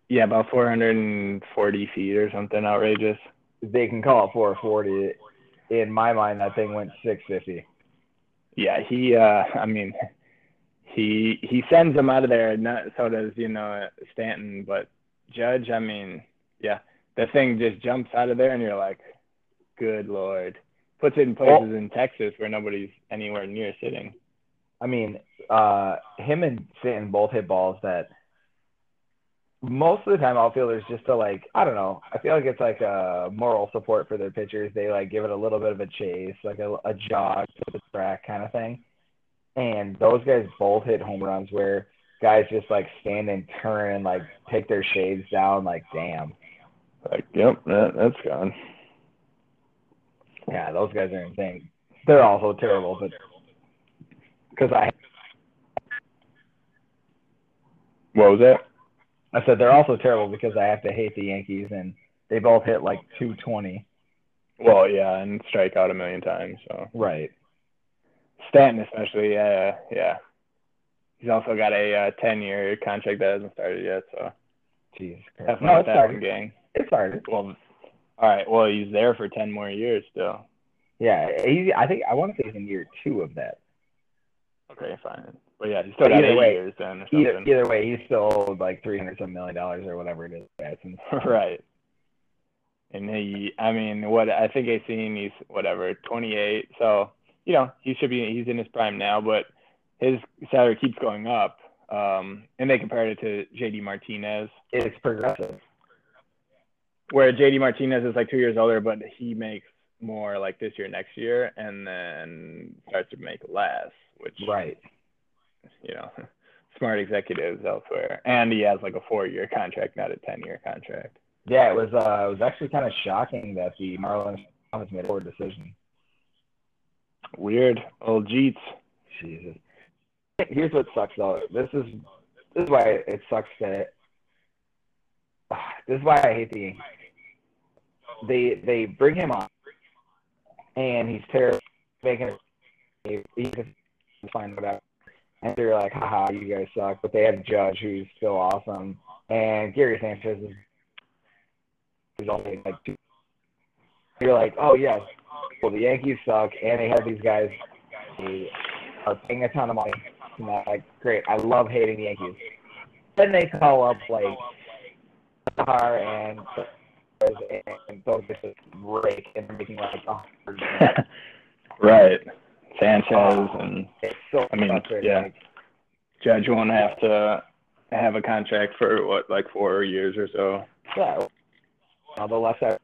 yeah, about 440 feet or something outrageous. they can call it 440. In my mind, that thing went 650. Yeah, he. uh I mean, he he sends them out of there. Not so does you know Stanton, but Judge. I mean, yeah, the thing just jumps out of there, and you're like, good lord. Puts it in places in Texas where nobody's anywhere near sitting. I mean, uh, him and Stanton both hit balls that most of the time outfielders just to like I don't know. I feel like it's like a moral support for their pitchers. They like give it a little bit of a chase, like a, a jog to the track kind of thing. And those guys both hit home runs where guys just like stand and turn and like take their shades down. Like damn, Like, yep, that, that's gone. Yeah, those guys are insane. They're also terrible, but because I What was that? I said they're also terrible because I have to hate the Yankees and they both hit like 220. Well, yeah, and strike out a million times. So Right. Stanton, especially, yeah, yeah. He's also got a uh, ten-year contract that hasn't started yet. So Jeez. fun No, it's started. gang. It started. Well, all right. Well, he's there for ten more years still. Yeah, he, I think I want to say he's in year two of that. Okay, fine. But yeah, he's still got eight way, years then Either, either way, he's still owed like three hundred some million dollars or whatever it is. Right. And he, I mean, what I think I seen he's whatever, 28. So you know he should be he's in his prime now, but his salary keeps going up. Um, and they compared it to JD Martinez, it's progressive. Where JD Martinez is like two years older, but he makes more like this year, next year, and then starts to make less, which Right. you know, smart executives elsewhere. And he has like a four-year contract, not a ten-year contract. Yeah, it was. Uh, it was actually kind of shocking that the Marlins made a poor decision. Weird, old Jeets. Jesus. Here's what sucks though. This is this is why it sucks that this is why I hate the Yankees. They they bring him on and he's terrible making it he can find whatever. And they're like, haha, you guys suck. But they have Judge who's still awesome. And Gary Sanchez is is only like two. You're like, oh yes, well the Yankees suck and they have these guys who are paying a ton of money. And I'm like, great, I love hating the Yankees. Then they call up like Sahar and and just break and they're making like a hundred. right. Sanchez and so I mean, yeah. Like, Judge won't have to have a contract for what, like four years or so. yeah. Well, the left side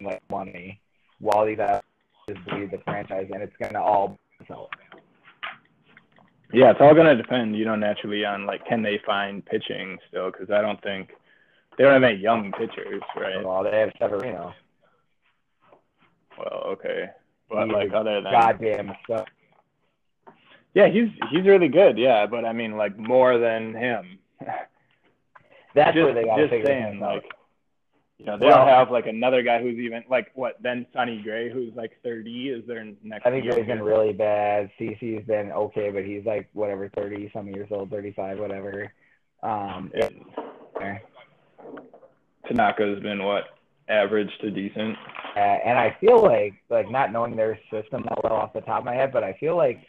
like money while these guys just bleed the franchise and it's gonna all sell. Yeah, it's all gonna depend, you know, naturally on like can they find pitching still? Because I don't think they don't have any young pitchers, right? Well, they have Severino. Well, okay, but He's like other than Goddamn stuff. yeah, he's he's really good, yeah, but I mean like more than him. That's just where they gotta just figure saying, things out. like you know, they Well- don't have like another guy who's even like what then Sonny Gray who's like thirty is their next. I think Gray's been really bad. CC's been okay, but he's like whatever, thirty some years old, thirty five, whatever. Um, eh. Tanaka's been what average to decent. uh, and I feel like like not knowing their system that well off the top of my head, but I feel like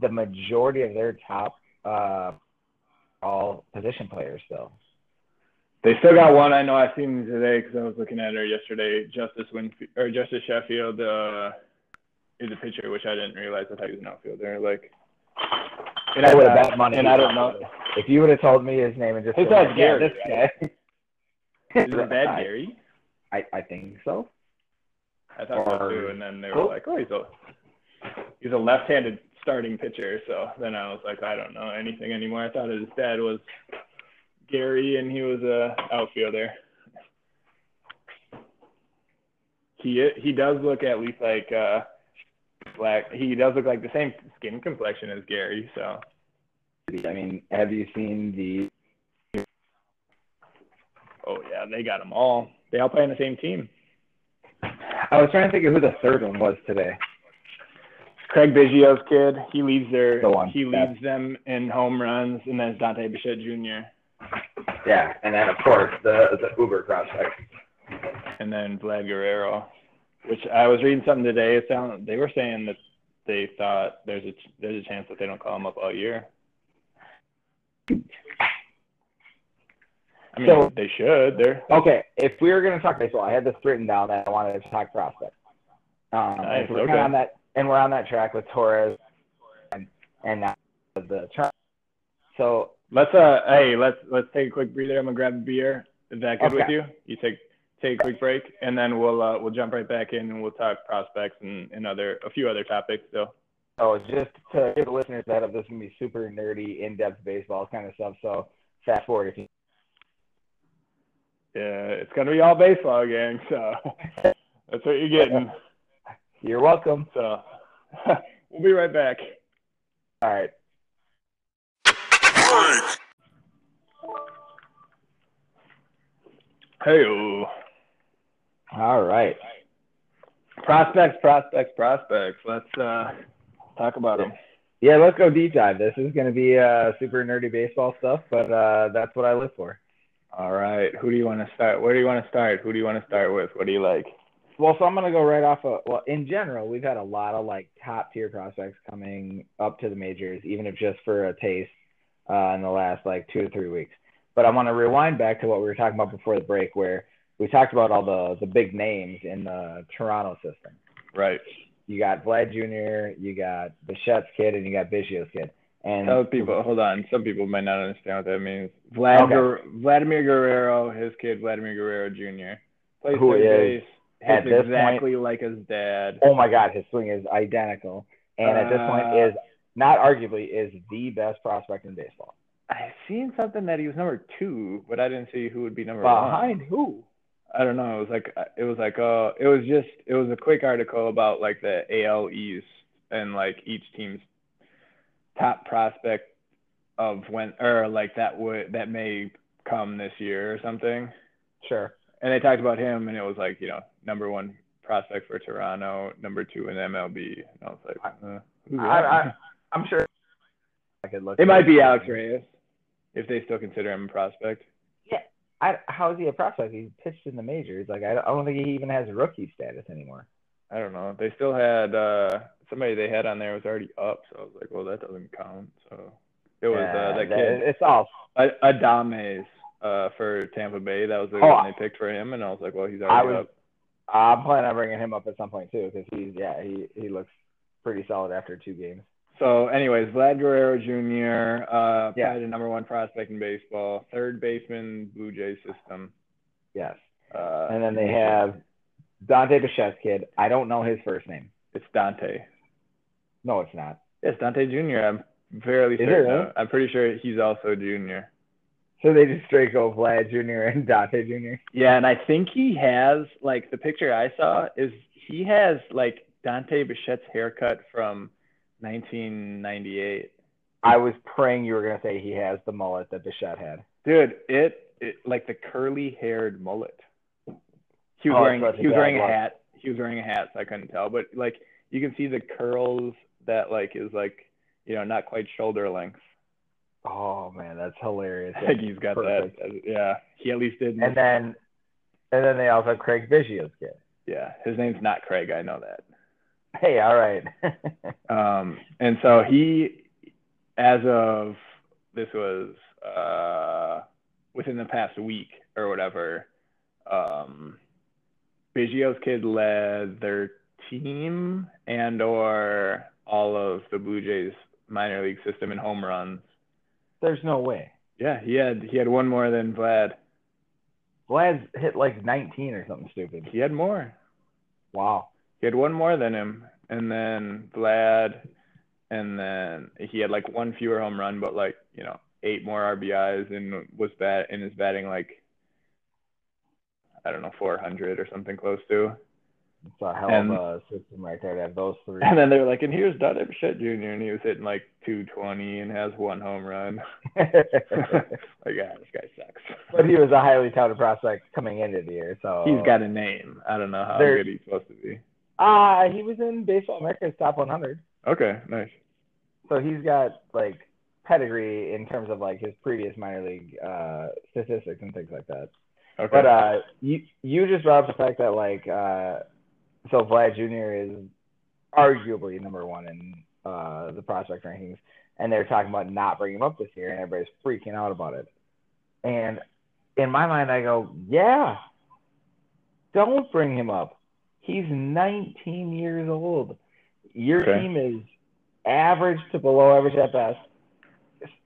the majority of their top uh all position players still. They still got one. I know I seen today because I was looking at her yesterday. Justice Winfield or Justice Sheffield uh, is a pitcher, which I didn't realize. I thought he was an outfielder. Like, and I would have bet money. And I don't know. If you would have told me his name and just His dad's Gary, this guy. Is it bad Gary? I, I think so. I thought so Or- too. And then they were Cool. like, oh, he's a he's a left-handed starting pitcher. So then I was like, I don't know anything anymore. I thought his dad was Gary, and he was a outfielder. He he does look at least like uh black. He does look like the same skin complexion as Gary. So I mean, have you seen the oh yeah, they got them all. They all play on the same team. I was trying to think of who the third one was today. Craig Biggio's kid. He leads their The one, he yeah. leads them in home runs, and then it's Dante Bichette Jr. Yeah, and then of course the the Uber prospect. and then Vlad Guerrero, which I was reading something today. It sound they were saying that they thought there's a there's a chance that they don't call him up all year. I mean, So- they should. They're Okay, if we were going to talk baseball, I had this written down that I wanted to talk prospects. Um, Nice, and we're okay. on that, and we're on that track with Torres and and now the. So let's uh hey let's let's take a quick breather. I'm gonna grab a beer. Is that good with you? You take take a quick break, and then we'll uh, we'll jump right back in and we'll talk prospects and, and other a few other topics. So oh, just to give the listeners that up, this is gonna be super nerdy, in-depth baseball kind of stuff. So fast forward if you. Yeah, it's gonna be all baseball, gang. So that's what you're getting. You're welcome. So we'll be right back. All right. Hey, All right. prospects, prospects, prospects. Let's uh, talk about them. Yeah, let's go deep dive. This is going to be uh, super nerdy baseball stuff, but uh, that's what I live for. All right. Who do you want to start? Where do you want to start? Who do you want to start with? What do you like? Well, so I'm gonna go right off of well, in general, we've had a lot of like top tier prospects coming up to the majors, even if just for a taste, uh, in the last like two to three weeks. But I want to rewind back to what we were talking about before the break, where we talked about all the the big names in the Toronto system. Right. You got Vlad Jr., you got the Bichette's kid, and you got Biggio's kid. And Tell people, hold on. Some people might not understand what that means. Vlad, Okay. Vladimir Guerrero, his kid Vladimir Guerrero Jr. Plays Who is, base. at Hits this exactly like his dad. oh my God, his swing is identical, and at this point Uh, is not arguably is the best prospect in baseball. I seen something that he was number two, but I didn't see who would be number one. Behind who? I don't know. It was like it was like uh it was just it was a quick article about like the AL East and like each team's top prospect of when or like that would that may come this year or something. Sure. And they talked about him and it was like, you know, number one prospect for Toronto, number two in MLB. And I was like, uh, I, I'm sure I could look. it might be Alex Reyes if they still consider him a prospect. Yeah. I, how is he a prospect? He pitched in the majors. Like I don't, I don't think he even has rookie status anymore. I don't know. They still had uh somebody they had on there was already up, so I was like, well, that doesn't count. So it was Yeah, uh, that that- kid It's all. Ad- Adames uh for Tampa Bay. That was the Oh, one they picked for him, and I was like, well, he's I already was. up. I'm planning on bringing him up at some point too, because he's yeah he he looks pretty solid after two games. So, anyways, Vlad Guerrero Jr. Uh, Yeah. probably the number one prospect in baseball, third baseman, Blue Jay system. Yes. Uh, And then they have Dante Bichette's kid. I don't know his first name. it's Dante. No, it's not. Yes, Dante Jr. I'm fairly Is it really? I'm pretty sure he's also junior. So they just straight go Vlad Jr. and Dante Jr. Yeah, and I think he has like the picture I saw is he has like Dante Bichette's haircut from 1998. I was praying you were gonna say he has the mullet that Bichette had. Dude, it, it like the curly haired mullet. He was Oh, wearing he was wearing a hat. He was wearing a hat, so I couldn't tell. But like you can see the curls that like is like you know not quite shoulder length. Oh man, that's hilarious. He's got Perfect. that. Yeah, he at least did. And then, and then they also have Craig Biggio's kid. yeah, his name's not Craig. I know that. Hey, all right. Um, and so he, as of this was uh, within the past week or whatever, um, Biggio's kid led their team and or all of the Blue Jays minor league system in home runs. There's no way. Yeah, he had he had one more than Vlad. Vlad's hit like 19 or something stupid. He had more. Wow. He had one more than him, and then Vlad, and then he had like one fewer home run, but like you know eight more RBIs, and was bat and is batting like I don't know 400 or something close to. It's a hell And- of a system right there to have those three. And then they were like, and here's Dante Bichette Jr. and he was hitting like 220 and has one home run. like, yeah, this guy sucks. but he was a highly touted prospect coming into the year, so He's got a name. I don't know how There- good he's supposed to be. Ah, he was in Baseball America's top 100, Okay, nice. so he's got like pedigree in terms of like his previous minor league uh, statistics and things like that. Okay. But uh, you you just brought up the fact that like uh, so Vlad Jr. is arguably number one in uh, the prospect rankings, and they're talking about not bringing him up this year, and everybody's freaking out about it. And in my mind, I go, yeah, don't bring him up. He's 19 years old. Your Okay. team is average to below average at best.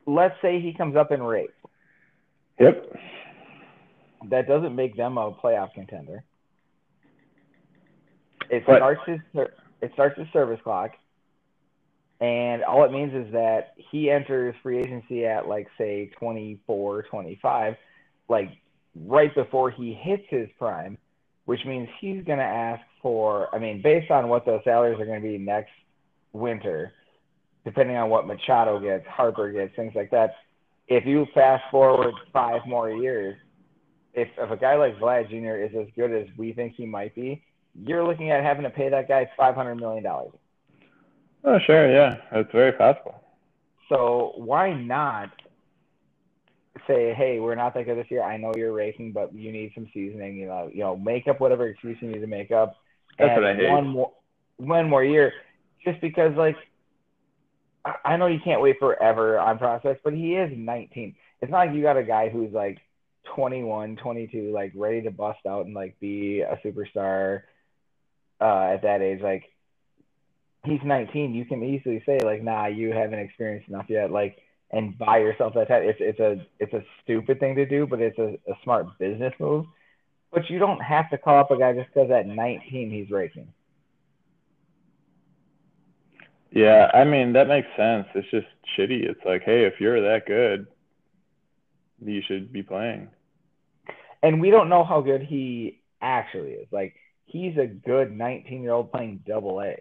Let's say he comes up in rate yep. that doesn't make them a playoff contender. It But- starts his it starts his service clock, and all it means is that he enters free agency at like say 24, 25, like right before he hits his prime, which means he's going to ask for. I mean, based on what those salaries are going to be next winter, depending on what Machado gets, Harper gets, things like that. If you fast forward five more years, if if a guy like Vlad Jr. is as good as we think he might be, you're looking at having to pay that guy five hundred million dollars. Oh, sure. Yeah, it's very possible. So why not say, hey, we're not that good this year. I know you're racing, but you need some seasoning. You know, you know, make up whatever excuse you need to make up. That's and what I hate. One more, one more year, just because like I- know you can't wait forever on prospects, but he is 19. It's not like you got a guy who's like 21, 22, like ready to bust out and like be a superstar uh, at that age. Like he's 19. You can easily say like, nah, you haven't experienced enough yet. Like and buy yourself that time. It's it's a it's a stupid thing to do, but it's a, a smart business move. But you don't have to call up a guy just because at 19 he's racing. Yeah, I mean that makes sense. It's just shitty. It's like, hey, if you're that good, you should be playing. And we don't know how good he actually is. Like he's a good 19 year old playing double A.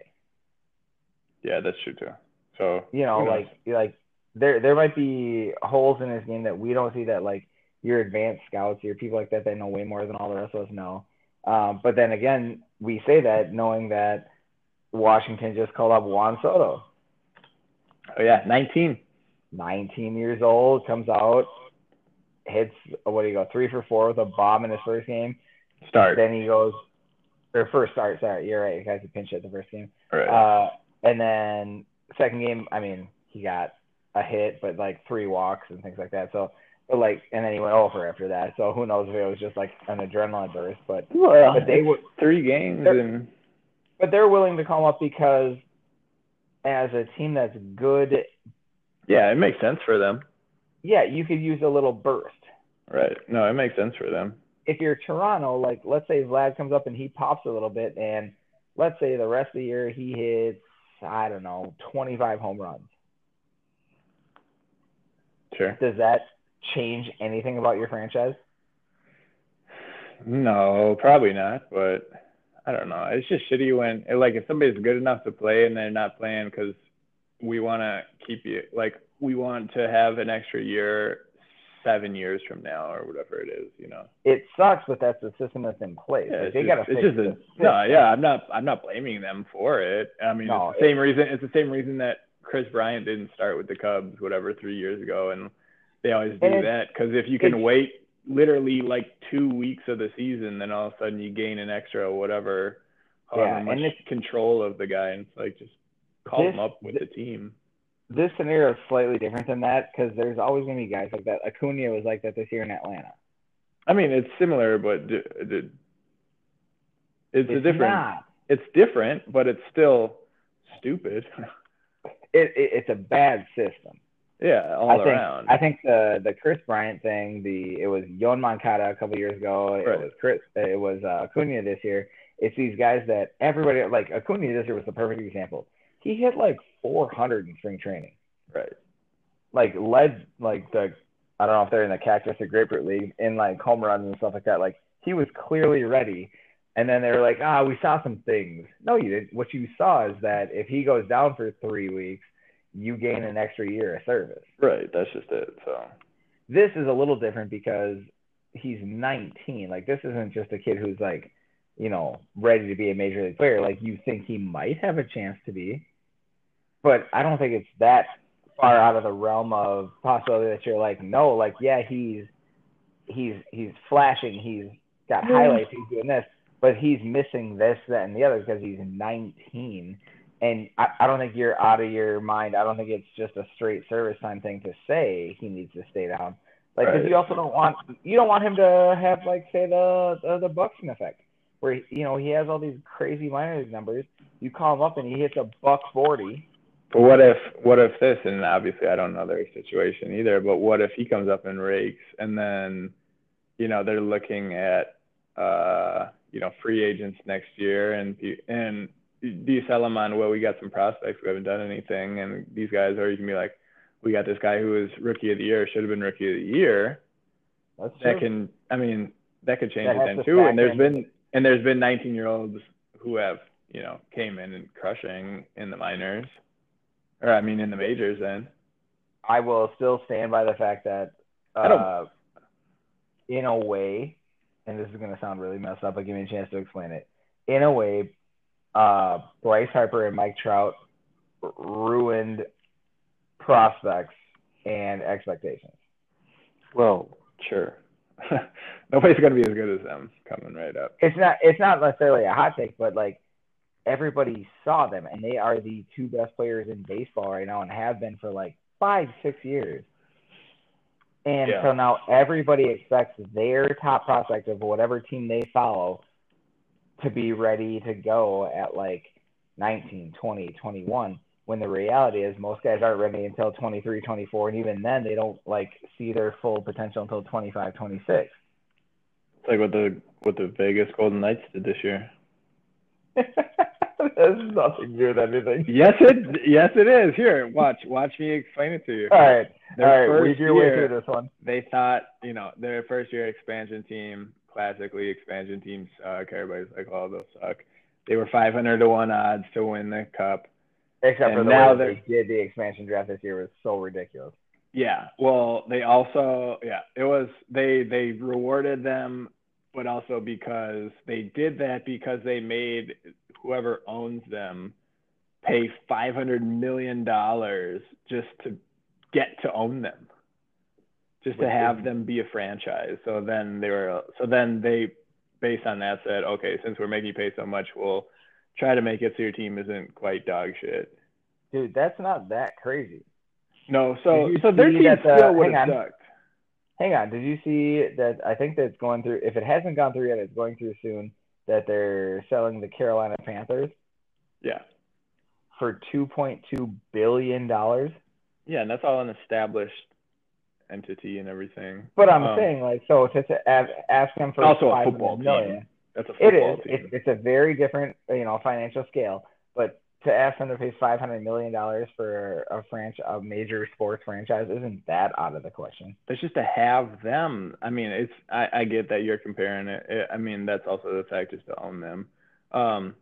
Yeah, that's true too. So You know, like like there there might be holes in his game that we don't see that like your advanced scouts, your people like that that know way more than all the rest of us know. Um, but then again, we say that knowing that Washington just called up Juan Soto, oh yeah, 19. 19 years old, comes out, hits what do you go three for four with a bomb in his first game. Start. Then he goes or first start. Sorry, you're right. You guys, pinch hit the first game. right. Uh, and then second game, I mean, he got a hit, but like three walks and things like that. So, but like, and then he went over after that. So who knows if it was just like an adrenaline burst, but well, but they were, three games and but they're willing to call him up because as a team that's good, yeah, it makes sense for them. yeah, you could use a little burst. Right. No, it makes sense for them. If you're Toronto, like let's say Vlad comes up and he pops a little bit, and let's say the rest of the year he hits, I don't know, 25 home runs. Sure. Does that change anything about your franchise? No, probably not, but I don't know. It's just shitty when like if somebody's good enough to play and they're not playing because we want to keep you like we want to have an extra year seven years from now or whatever it is, you know. it sucks, but that's the system that's in place. Yeah, Like, they it's fix just a, no, yeah. I'm not I'm not blaming them for it. I mean, No, it's the same reason. It's the same reason that Kris Bryant didn't start with the Cubs, whatever, three years ago, and they always do that because if you can wait literally like two weeks of the season, then all of a sudden you gain an extra whatever, however Yeah, much control of the guy, and it's like just call This- him up with the team. This scenario is slightly different than that because there's always gonna be guys like that. Acuna was like that this year in Atlanta. I mean, it's similar, but d- d- it's, a different. not. It's different, but it's still stupid. It, it it's a bad system. yeah, all I think around. I think the the Kris Bryant thing, the it was Yoan Moncada a couple years ago. It Right. was Chris. It was uh, Acuna this year. It's these guys that everybody like. Acuna this year was the perfect example. He hit like 400 in spring training. right. like led like the I don't know if they're in the cactus or grapefruit league in like home runs and stuff like that. Like he was clearly ready. And then they were like, ah, we saw some things. No, you didn't. What you saw is that if he goes down for three weeks, you gain an extra year of service. Right, that's just it. So This is a little different because he's 19. Like this isn't just a kid who's like, you know, ready to be a major league player. Like you think he might have a chance to be, but I don't think it's that far out of the realm of possibility that you're like, no, like yeah, he's he's he's flashing, he's got Yeah. highlights, he's doing this, but he's missing this, that, and the other because he's 19. And I, I don't think you're out of your mind. I don't think it's just a straight service time thing to say he needs to stay down. Like, because Right. you also don't want you don't want him to have like say the the, the Buxton effect, where you know he has all these crazy minor league numbers. You call him up and he hits a buck forty. But what if what if this and obviously I don't know their situation either, but what if he comes up and rakes and then you know they're looking at uh you know free agents next year and and do you sell them on well we got some prospects we haven't done anything and these guys or you can be like we got this guy who was rookie of the year should have been rookie of the year That's that true. can I mean that could change That it then to too and there's in. been and there's been 19 year olds who have you know came in and crushing in the minors or I mean in the majors then I will still stand by the fact that uh, in a way, and this is going to sound really messed up, but give me a chance to explain it. In a way, uh, Bryce Harper and Mike Trout ruined prospects and expectations. Well, sure. Nobody's gonna be as good as them coming right up. It's not it's not necessarily a hot take, but like everybody saw them and they are the two best players in baseball right now and have been for like five, six years. And Yeah. so now everybody expects their top prospect of whatever team they follow to be ready to go at like 19, 20, 21. When the reality is most guys aren't ready until 23, 24, and even then they don't like see their full potential until 25, 26. It's like what the what the Vegas Golden Knights did this year. This has nothing to do with anything. Yes, it yes it is. Here, watch watch me explain it to you. All right, Their all right, read your way through this one. They thought, you know, their first year expansion team, classically expansion teams suck. Everybody's like, oh, they'll suck. They were 500 to one odds to win the cup. Except for the now way that they did the expansion draft this year was so ridiculous. Yeah. Well, they also yeah, it was they they rewarded them but also because they did that because they made whoever owns them pay 500 million dollars just to get to own them. Just to have them be a franchise. So then they were so then they based on that said, okay, since we're making you pay so much, we'll try to make it so your team isn't quite dog shit. Dude, that's not that crazy. No, so so their team that the- still would have sucked. Hang on, did you see that? I think that's going through. If it hasn't gone through yet, it's going through soon. That they're selling the Carolina Panthers Yeah. for two point two billion dollars. Yeah, and that's all an established entity and everything. But I'm Um, saying like, so to, to ask, ask them for Also a 500 football team. That's a football is. team. It's, it's a very different, you know, financial scale. But to ask them to pay five hundred million dollars for a franchise, a major sports franchise, isn't that out of the question? It's just to have them. I mean, it's I, I get that you're comparing it. it. I mean, that's also the fact just to own them. Um,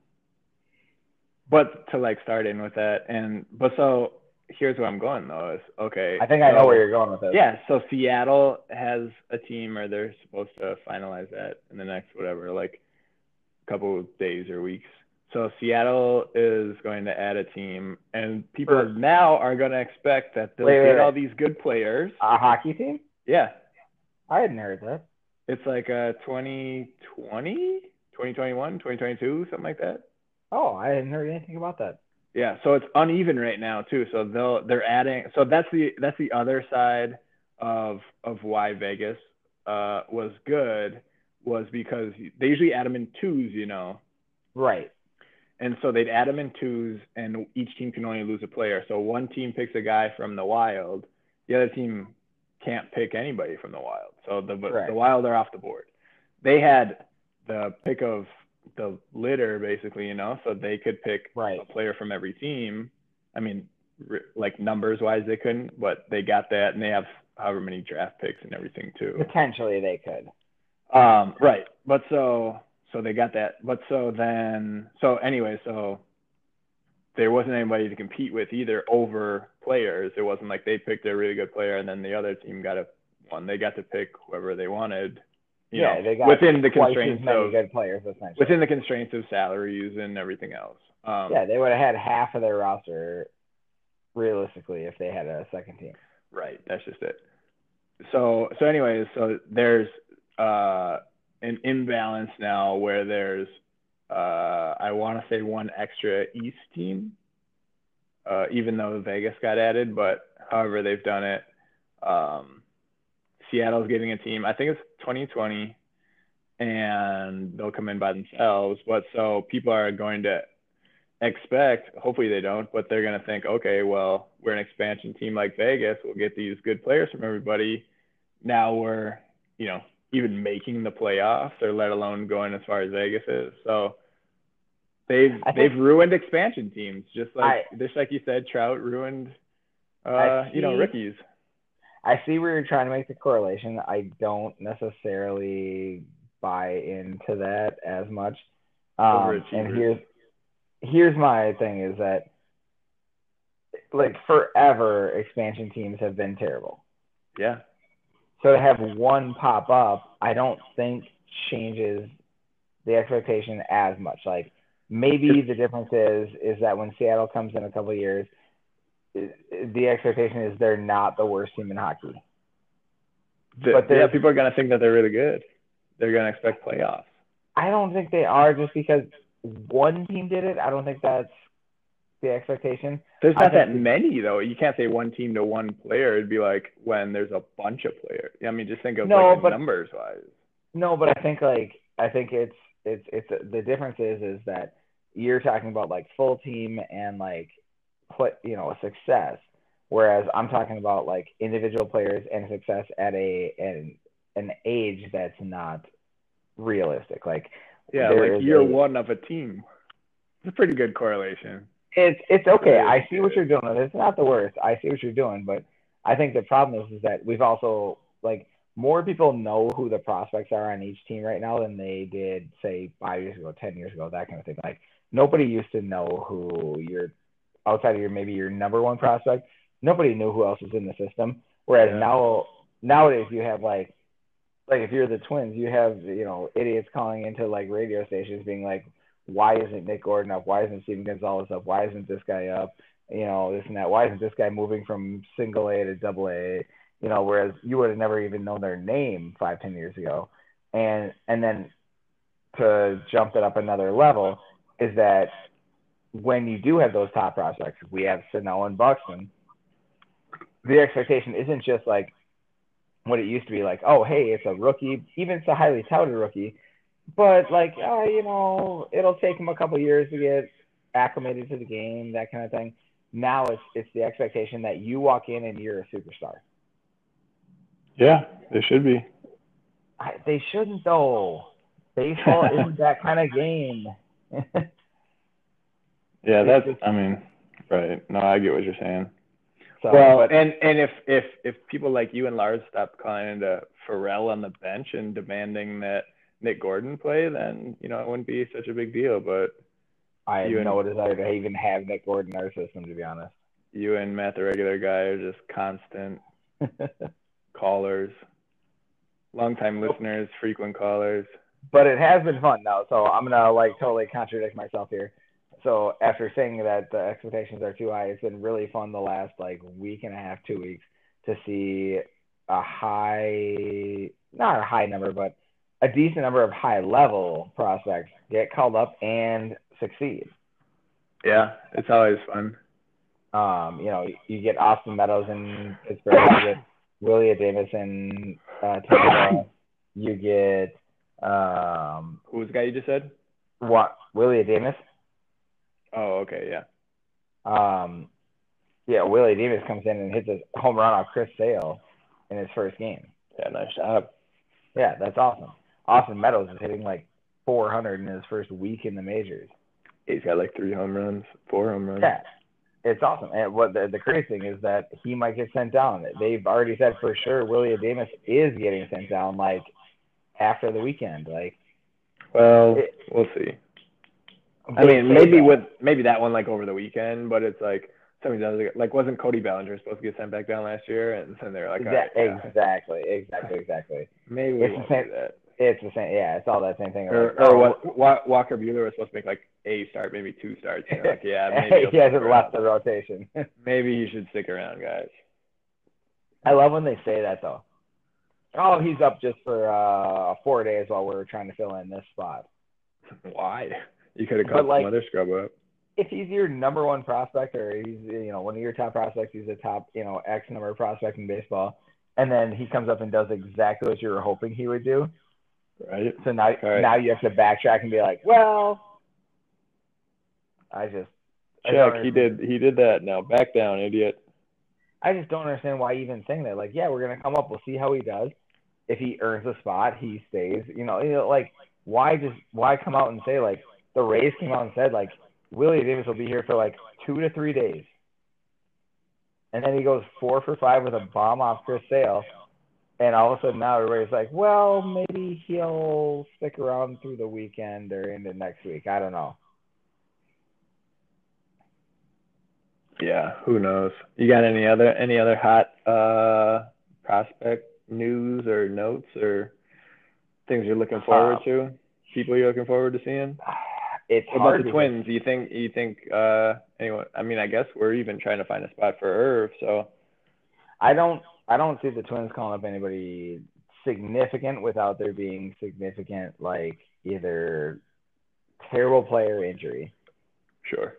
but to like start in with that, and but so here's where I'm going though is okay. I think I know where you're going with this. Yeah, so Seattle has a team, or they're supposed to finalize that in the next whatever, like couple of days or weeks. So Seattle is going to add a team, and people For- now are going to expect that they'll Wait, get wait. all these good players. A hockey team? Yeah, I hadn't heard that. it's like a 2020, 2021, 2022, something like that. Oh, I hadn't heard anything about that. Yeah, so it's uneven right now too. So they'll they're adding. So that's the that's the other side of of why Vegas uh, was good was because they usually add them in twos, you know, Right. And so they'd add them in twos, and each team can only lose a player. So one team picks a guy from the Wild, the other team can't pick anybody from the Wild. So the Correct. the Wild are off the board. They had the pick of the litter basically, you know, so they could pick Right. a player from every team. I mean, like numbers wise, they couldn't, but they got that, and they have however many draft picks and everything too. Potentially they could. Um, right. But so so they got that. But so then so anyway, so there wasn't anybody to compete with either over players. It wasn't like they picked a really good player and then the other team got a one. They got to pick whoever they wanted. Yeah, know, they got within the constraints of good players within the constraints of salaries and everything else. Um, yeah, they would have had half of their roster realistically if they had a second team. Right. That's just it. So so anyways, so there's uh an imbalance now where there's uh I want to say one extra East team, uh, even though Vegas got added, but however they've done it, um, Seattle's getting a team. I think it's 2020, and they'll come in by themselves. But so people are going to expect, hopefully they don't, but they're going to think, okay, well, we're an expansion team like Vegas. We'll get these good players from everybody. Now we're, you know, even making the playoffs, or let alone going as far as Vegas is. So they've they've ruined expansion teams, just like I- just like you said, Trout ruined, uh, I you know, rookies. I see where you're trying to make the correlation. I don't necessarily buy into that as much. Um, and here's here's my thing is that like forever expansion teams have been terrible. Yeah, So to have one pop up, I don't think changes the expectation as much. Like maybe the difference is is that when Seattle comes in a couple of years, the expectation is they're not the worst team in hockey. The- But yeah, people are gonna think that they're really good. They're gonna expect playoffs. I don't think they are just because one team did it. I don't think that's the expectation. There's not that many though. You can't say one team to one player. It'd be like when there's a bunch of players. I mean, just think of No, like but- numbers wise. No, but I think like I think it's it's it's the difference is is that you're talking about like full team and like put you know a success, whereas I'm talking about like individual players and success at a an an age that's not realistic. Like Yeah, like year a- one of a team. It's a pretty good correlation. It's it's okay. I see what you're doing. It's not the worst. I see what you're doing, but I think the problem is is that we've also like more people know who the prospects are on each team right now than they did say five years ago, ten years ago, that kind of thing. Like nobody used to know who your outside of your maybe your number one prospect. Nobody knew who else was in the system. Whereas Yeah. now nowadays you have like like if you're the twins, you have you know idiots calling into like radio stations being like, why isn't Nick Gordon up? Why isn't Stephen Gonsalves up? Why isn't this guy up? You know this and that. Why isn't this guy moving from single A to double A? You know, whereas you would have never even known their name five ten years ago. And and then to jump it up another level is that when you do have those top prospects, we have Sano and Buxton. The expectation isn't just like what it used to be like, oh, hey, it's a rookie, even it's a highly touted rookie, but like, oh, you know, it'll take him a couple years to get acclimated to the game, that kind of thing. Now it's it's the expectation that you walk in and you're a superstar. Yeah, they should be. I, they shouldn't though. Baseball isn't that kind of game. Yeah, that's. I mean, right. No, I get what you're saying. so, well, but, and and if if if people like you and Lars stop calling into Pharrell on the bench and demanding that Nick Gordon play, then you know it wouldn't be such a big deal. But I have and- no desire to even have Nick Gordon in our system, to be honest. you and Matt, the regular guy, are just constant callers, longtime listeners, frequent callers. but it has been fun though. So I'm gonna like totally contradict myself here. So after saying that the expectations are too high, it's been really fun the last like week and a half, two weeks to see a high, not a high number, but a decent number of high level prospects get called up and succeed. Yeah, it's always fun. Um, you know, you get Austin Meadows in Pittsburgh, you get Willy Adames in uh, Tampa, you get um, Who was the guy you just said? what Willy Adames. Oh, okay, yeah. Um, yeah, Willy Adames comes in and hits a home run off Chris Sale in his first game. Yeah, nice job. Yeah, that's awesome. Austin Meadows is hitting like 400 in his first week in the majors. He's got like three home runs, four home runs. Yeah, it's awesome. And what the, the crazy thing is that he might get sent down. They've already said for sure Willy Adames is getting sent down like after the weekend. Like, Well, It- we'll see. I mean, maybe that. with maybe that one like over the weekend, but it's like something does like wasn't Cody Bellinger supposed to get sent back down last year, and then they're like, all right, yeah, exactly, exactly, exactly. maybe we won't the same- do that. It's the same. Yeah, it's all that same thing. Or, or what? Wa- Walker Buehler was supposed to make like a start, maybe two starts. And they're like, yeah, maybe he'll hasn't left the rotation. Maybe he should stick around, guys. I love when they say that though. Oh, he's up just for uh, four days while we're trying to fill in this spot. Why? You could have called like- some other scrub up. If he's your number one prospect or he's you know one of your top prospects, he's a top you know X number of prospect in baseball, and then he comes up and does exactly what you were hoping he would do. Right? So now Right. now you have to backtrack and be like, well, I just I Check. He did. He did that. Now back down, idiot. I just don't understand why even saying that. Like, yeah, we're gonna come up. We'll see how he does. If he earns a spot, he stays. You know, you know, like why just why come out and say like the Rays came out and said like Willy Adames will be here for like two to three days, and then he goes four for five with a bomb off Chris Sale, and all of a sudden now everybody's like, well, maybe he'll stick around through the weekend or into next week. I don't know. Yeah. Who knows? You got any other any other hot uh prospect news or notes or things you're looking forward Uh, to? People you're looking forward to seeing? It's What about the Twins? You think you think uh anyone? I mean, I guess we're even trying to find a spot for Irv. So I don't I don't see the Twins calling up anybody significant without there being significant like either terrible player injury. Sure.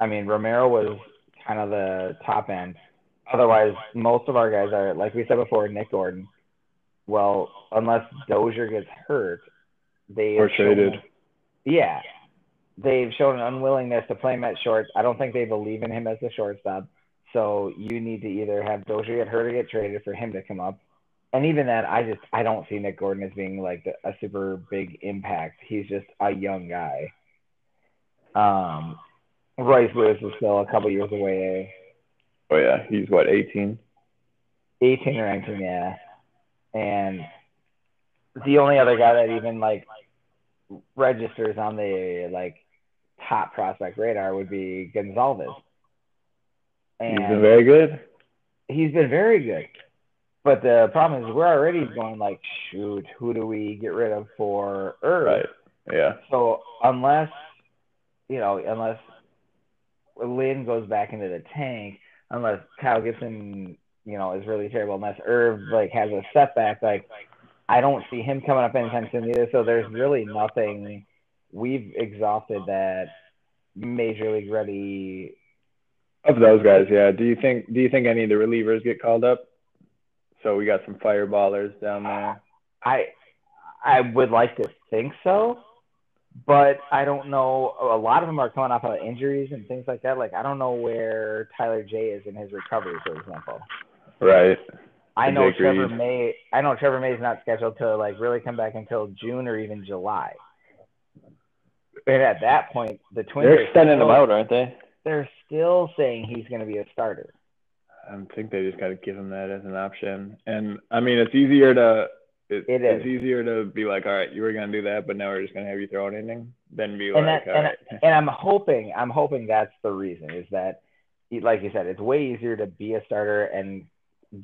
I mean, Romero was kind of the top end. Otherwise, most of our guys are like we said before, Nick Gordon. Well, unless Dozier gets hurt, they Or traded. Yeah, they've shown an unwillingness to play him at short. I don't think they believe in him as a shortstop. So you need to either have Dozier get hurt or get traded for him to come up. And even then, I just I don't see Nick Gordon as being like a super big impact. He's just a young guy. Um, Royce Lewis is still a couple years away. Oh yeah, he's what 18. 18 or 19, yeah. And the only other guy that even like registers on the like top prospect radar would be Gonsalves. And He's been very good. he's been very good. But the problem is we're already going like, shoot, who do we get rid of for Irv? Right. Yeah. So unless you know, unless Lynn goes back into the tank, unless Kyle Gibson, you know, is really terrible, unless Irv like has a setback, like I don't see him coming up anytime soon either. So there's really nothing. We've exhausted that major league ready. Of those guys, yeah. Do you think do you think any of the relievers get called up? So we got some fireballers down there. I I would like to think so, but I don't know. A lot of them are coming off of injuries and things like that. Like I don't know where Tyler Jay is in his recovery, for example. Right. I know Jake Trevor Reed. May. I know Trevor May is not scheduled to like really come back until June or even July. And at that point, the Twins They're are extending still- out, aren't they? They're still saying he's going to be a starter. I think they just got to give him that as an option. And I mean, it's easier to it, It it's easier to be like, all right, you were gonna do that, but now we're just gonna have you throw an inning, than be like, And that, all and, right. and I'm hoping, I'm hoping that's the reason is that, like you said, it's way easier to be a starter and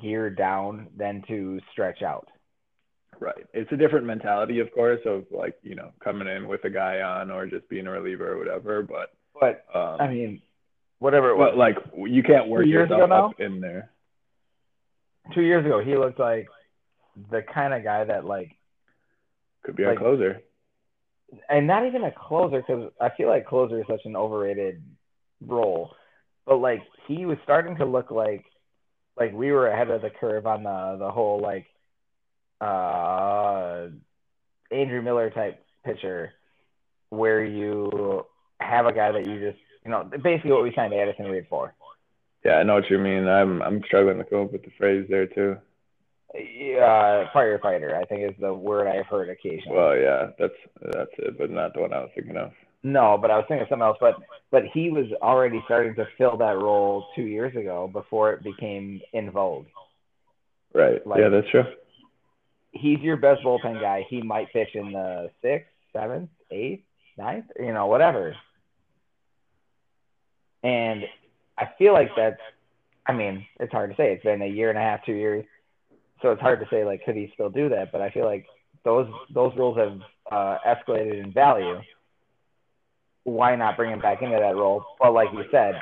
gear down than to stretch out. Right. It's a different mentality, of course, of like, you know, coming in with a guy on or just being a reliever or whatever. But But um I mean, whatever it was, but like you can't work yourself up in there. two years ago, he looked like the kind of guy that like Could be Like- our closer. and not even a closer because I feel like closer is such an overrated role. But like he was starting to look like like we were ahead of the curve on the the whole like uh Andrew Miller type pitcher where you have a guy that you just you know basically what we signed Addison Reed for. Yeah, I know what you mean. I'm I'm struggling to come up with the phrase there too. Uh, firefighter, I think is the word I've heard occasionally. Well, yeah, that's that's it, but not the one I was thinking of. No, but I was thinking of something else. But but he was already starting to fill that role two years ago before it became in vogue. Right. Like- yeah, that's true. He's your best bullpen guy. He might pitch in the sixth, seventh, eighth, ninth, you know, whatever. And I feel like that's. I mean, it's hard to say. It's been a year and a half, two years, so it's hard to say like could he still do that. But I feel like those those rules have uh, escalated in value. Why not bring him back into that role? But like you said,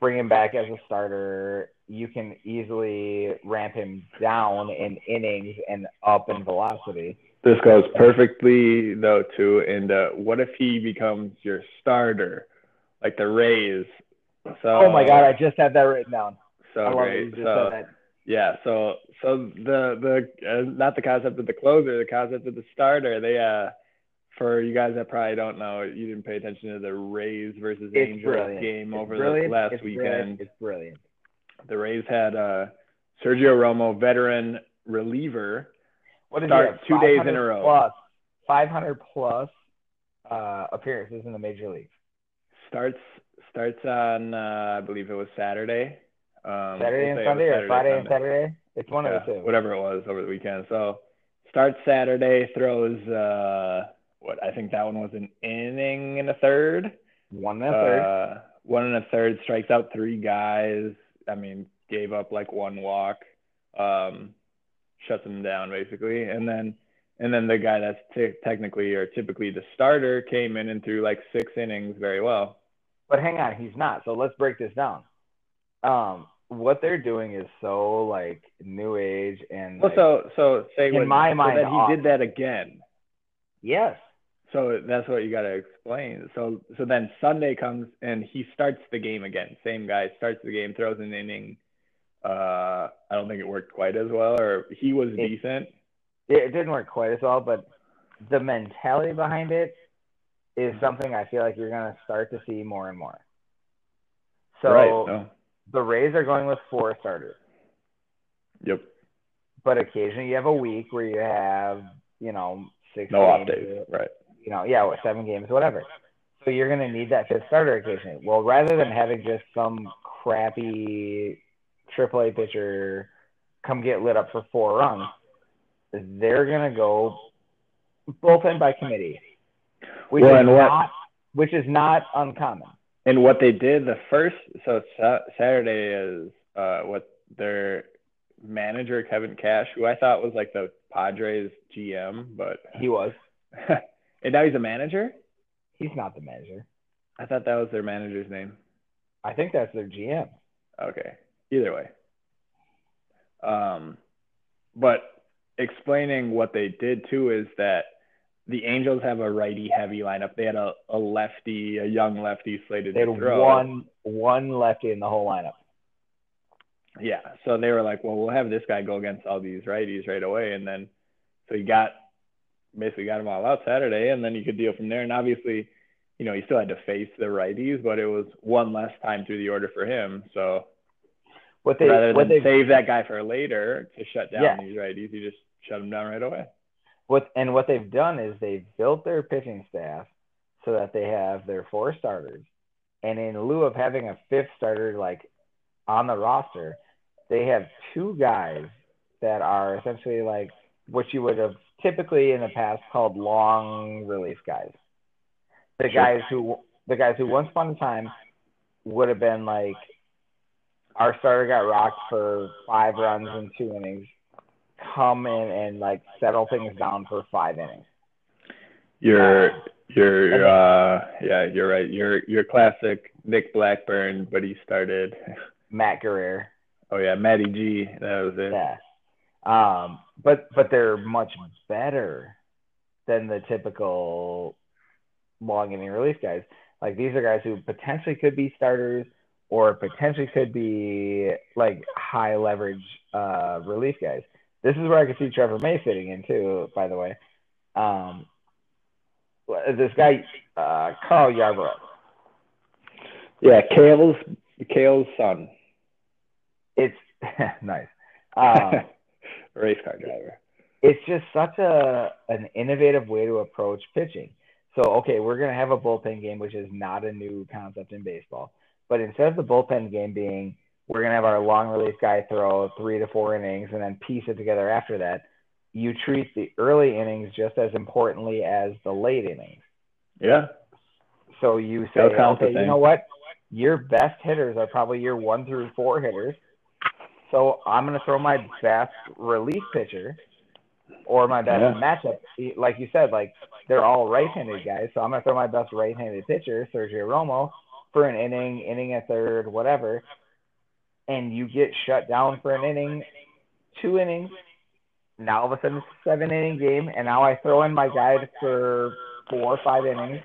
bring him back as a starter. You can easily ramp him down in innings and up in velocity. This goes perfectly though too. And uh, what if he becomes your starter, like the Rays? So oh my god, I just had that written down. so I great. just So that. yeah, so so the the uh, not the concept of the closer, the concept of the starter. They uh for you guys that probably don't know, you didn't pay attention to the Rays versus It's Angels brilliant. game It's over brilliant. the last it's weekend. Brilliant. It's brilliant. The Rays had uh Sergio Romo, veteran reliever, What Start two days in a row. Plus, 500 plus uh, appearances in the major league. Starts starts on uh, I believe it was Saturday. Um, Saturday we'll and say it was Sunday or Saturday, Friday and Saturday? It's one Yeah, of the two. whatever it was over the weekend. So starts Saturday, throws uh what I think that one was an inning and a third. One and a third. Uh, one and a third, strikes out three guys. I mean, gave up like one walk, um, shuts them down basically, and then and then the guy that's t- technically or typically the starter came in and threw like six innings very well. But hang on, he's not. So let's break this down. Um, what they're doing is so like new age and Well, like, so so say In when, my so mind, that he did that again. yes, So that's what you got to explain. So so then Sunday comes and he starts the game again. Same guy starts the game, throws an inning. Uh, I don't think it worked quite as well, or he was It- decent. it didn't work quite as well, but the mentality behind it is mm-hmm. something I feel like you're gonna start to see more and more. So right. No. the Rays are going with four starters, Yep. but occasionally you have a week where you have you know six No off days. Right. you know, yeah, what, seven games, whatever. So you're going to need that fifth starter occasionally. Well, rather than having just some crappy AAA pitcher come get lit up for four runs, they're going to go bullpen by committee, which Well, is what- not which is not uncommon. And what they did the first so sa- Saturday is uh what their manager Kevin Cash, who I thought was like the Padres GM, but He was. and now he's a manager. He's not the manager. I thought that was their manager's name. I think that's their GM. Okay. Either way. Um, but explaining what they did too is that the Angels have a righty heavy lineup. They had a, a lefty, a young lefty slated They to had throw. one one lefty in the whole lineup. Yeah. So they were like, well, we'll have this guy go against all these righties right away. And then, so he got basically got them all out Saturday, and then you could deal from there. And obviously, you know, he still had to face the righties, but it was one less time through the order for him. So What they rather what than they save that guy for later to shut down Yeah. these righties, you just shut them down right away. What and what they've done is they've built their pitching staff so that they have their four starters, and in lieu of having a fifth starter like on the roster, they have two guys that are essentially like what you would have typically in the past called long relief guys. The guys who the guys who once upon a time would have been like our starter got rocked for five runs in two innings come in and like settle things down for five innings. You're you're uh yeah, you're right. You're you're classic Nick Blackburn, but he started Matt Guerrier. oh yeah, Matty G. That was it. Yeah. Um, but but they're much better than the typical long inning relief guys. Like these are guys who potentially could be starters or potentially could be like high leverage uh, relief guys. This is where I could see Trevor May fitting in too. By the way, um, this guy uh, Carl Yarborough. Yeah, Cale's Cale's son. It's nice. Um, Race car driver. it's just such a an innovative way to approach pitching. So okay, we're gonna have a bullpen game, which is not a new concept in baseball. But instead of the bullpen game being we're gonna have our long relief guy throw three to four innings and then piece it together after that, you treat the early innings just as importantly as the late innings. Yeah. So you say, That'll count the okay, you know what? Your best hitters are probably your one through four hitters. So I'm going to throw my best relief pitcher or my best Yeah. matchup. Like you said, like they're all right-handed guys. So I'm going to throw my best right-handed pitcher, Sergio Romo, for an inning, inning at third, whatever. And you get shut down for an inning, two innings. Now all of a sudden it's a seven inning game, and now I throw in my guy for four or five innings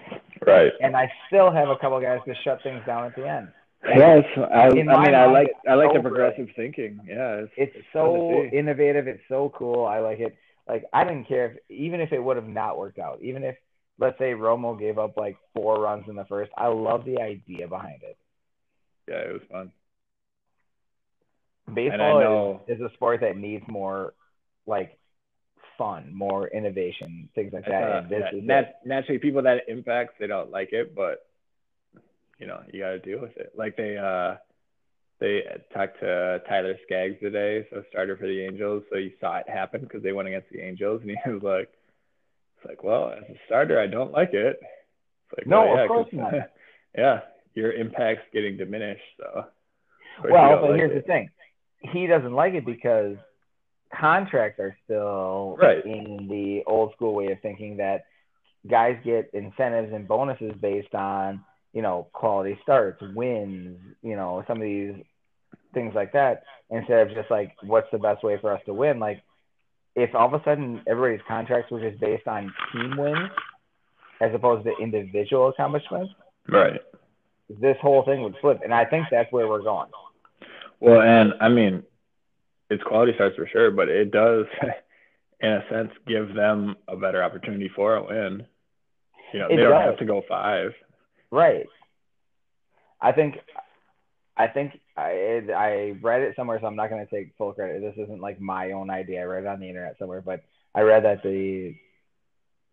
Right. and I still have a couple guys to shut things down at the end. Yeah, it's, I, I mean, my I like I like so the progressive thinking. Yeah, it's, It's fun to so innovative. It's so cool. I like it. Like I didn't care if even if it would have not worked out, even if let's say Romo gave up like four runs in the first. I love the idea behind it. yeah, it was fun. Baseball know- is, is a sport that needs more like fun, more innovation, things like that. thought, And this yeah, is it. nat- naturally, people that it impacts, they don't like it, but you know, you got to deal with it. Like they, uh, they talked to Tyler Skaggs today, so starter for the Angels. So he saw it happen because they went against the Angels, and he was like, "It's like, well, as a starter, I don't like it." It's like, No, well, of yeah, course 'cause- not. yeah, your impact's getting diminished. So, of course you Well, but like here's it. the thing. He doesn't like it because contracts are still Right. in the old school way of thinking that guys get incentives and bonuses based on, you know, quality starts, wins, you know, some of these things like that instead of just like what's the best way for us to win. Like if all of a sudden everybody's contracts were just based on team wins as opposed to individual accomplishments, Right. this whole thing would flip. And I think that's where we're going. Well, and I mean, it's quality starts for sure, but it does, in a sense, give them a better opportunity for a win. You know, It they don't have to go five. Right. I think, I think I I read it somewhere, so I'm not going to take full credit. This isn't like my own idea. I read it on the internet somewhere, but I read that the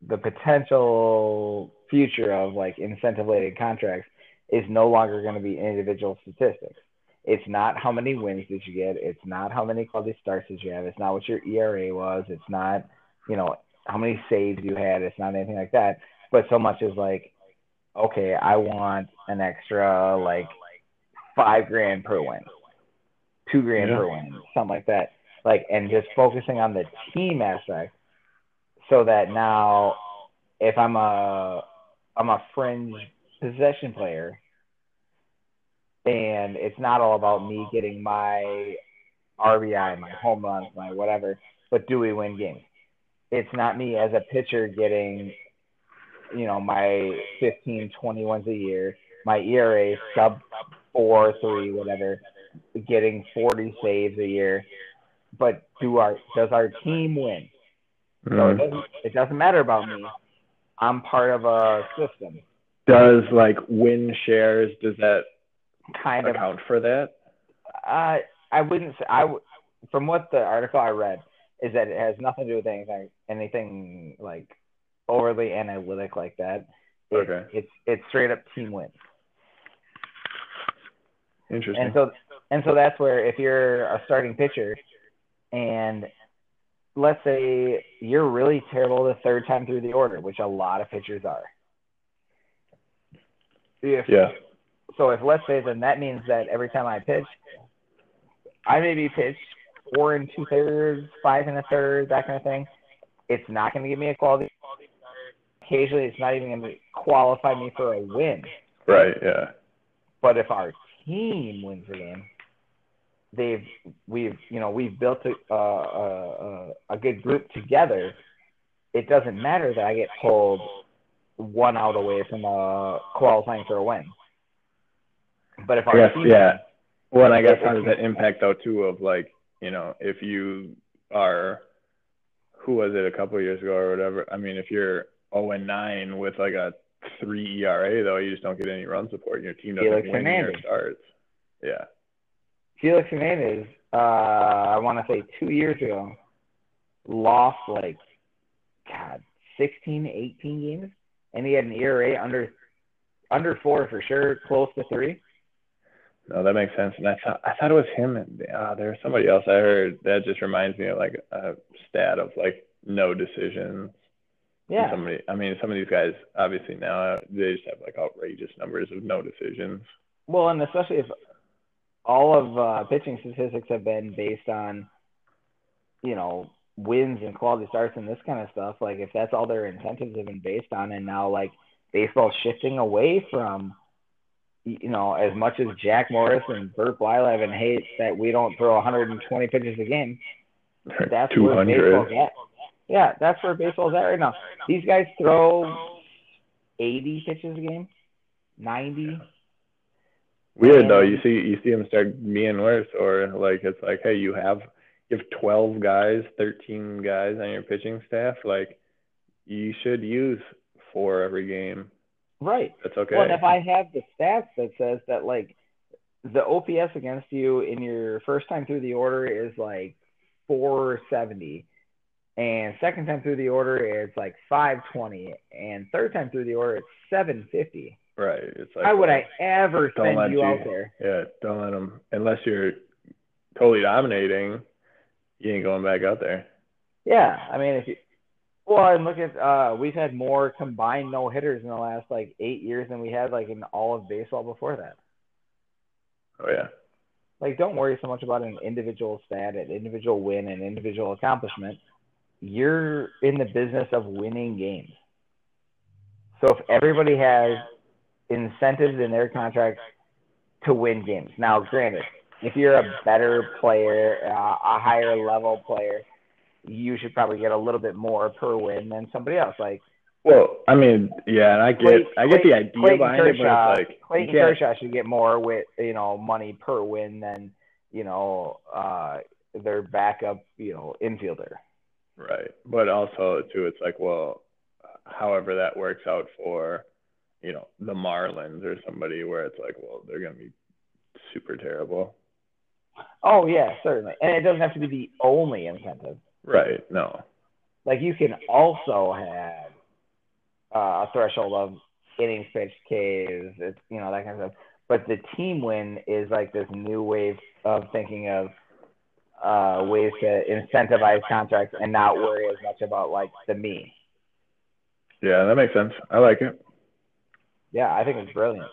the potential future of like incentive related contracts is no longer going to be individual statistics. It's not how many wins did you get. It's not how many quality starts did you have. It's not what your ERA was. It's not, you know, how many saves you had. It's not anything like that. But so much as like, okay, I want an extra like five grand per win, two grand Yeah. per win, something like that. Like, and just focusing on the team aspect, so that now, if I'm a I'm a fringe possession player, and it's not all about me getting my RBI, my home runs, my whatever, but do we win games? It's not me as a pitcher getting, you know, my 15, 20 wins a year, my ERA sub four, three, whatever, getting 40 saves a year. But do our does our team win? So it Mhm. doesn't it doesn't matter about me. I'm part of a system, Does like win shares, does that kind of. account for that? I I wouldn't say I w- from what the article I read is that it has nothing to do with anything anything like overly analytic like that. It, Okay. It's it's straight up team wins. Interesting. And so and so that's where if you're a starting pitcher and let's say you're really terrible the third time through the order, which a lot of pitchers are. If, yeah. So if let's say then that means that every time I pitch, I maybe pitch four and two thirds, five and a third, that kind of thing. It's not going to give me a quality. Occasionally, it's not even going to qualify me for a win. Right. Yeah. But if our team wins the game, they've we've you know we've built a a, a, a good group together. It doesn't matter that I get pulled one out away from uh, qualifying for a win. But if I our guess, team yeah. Well, and I guess how does that impact though too of like, you know, if you are who was it a couple of years ago or whatever? I mean, if you're 0 and 9 with like a 3 ERA though, you just don't get any run support and your team doesn't Felix win your Hernandez. starts. Yeah. Felix Hernandez, uh, I want to say two years ago, lost like, God, 16, 18 games, and he had an ERA under under four for sure, close to three. No, that makes sense. And I thought I thought it was him. And uh, there was somebody else I heard that just reminds me of like a stat of like no decisions. Yeah, Somebody, I mean, some of these guys obviously now they just have like outrageous numbers of no decisions. well, and especially if all of uh, pitching statistics have been based on, you know, wins and quality starts and this kind of stuff. Like if that's all their incentives have been based on, and now like baseball's shifting away from, you know, as much as Jack Morris and Bert Blyleven hate that we don't throw 120 pitches a game. That's Two where baseball's at. Yeah, that's where baseball's at right now. These guys throw 80 pitches a game, 90. Weird though. You see, you see them start being worse, or like it's like, hey, you have you have twelve guys, thirteen guys on your pitching staff. Like, you should use four every game. Right. That's okay. Well, if I have the stats that says that like the OPS against you in your first time through the order is like 470, and second time through the order it's like 520, and third time through the order it's 750. right. It's like Why would I ever send you you- out there? Yeah, don't let them unless you're totally dominating. You ain't going back out there. Yeah, I mean if you well, and look at uh we've had more combined no hitters in the last like eight years than we had like in all of baseball before that. Oh yeah. like don't worry so much about an individual stat, an individual win, an individual accomplishment. You're in the business of winning games. So if everybody has incentives in their contracts to win games, now granted, if you're a better player, uh, a higher level player, you should probably get a little bit more per win than somebody else. Like Well, I mean, yeah, and I get Clayton- I get the idea Clayton behind it, but it's like Clayton Kershaw should get more with you know money per win than you know uh their backup you know infielder. Right. But also too, it's like, well, however that works out for, you know, the Marlins or somebody where it's like, well, they're gonna be super terrible. Oh yeah, certainly, and it doesn't have to be the only incentive. Right. No. Like you can also have uh, a threshold of innings pitched, Ks, you know that kind of stuff. But the team win is like this new wave of thinking of uh, ways to incentivize contracts and not worry as much about like the me. Yeah, that makes sense. I like it. Yeah, I think it's brilliant.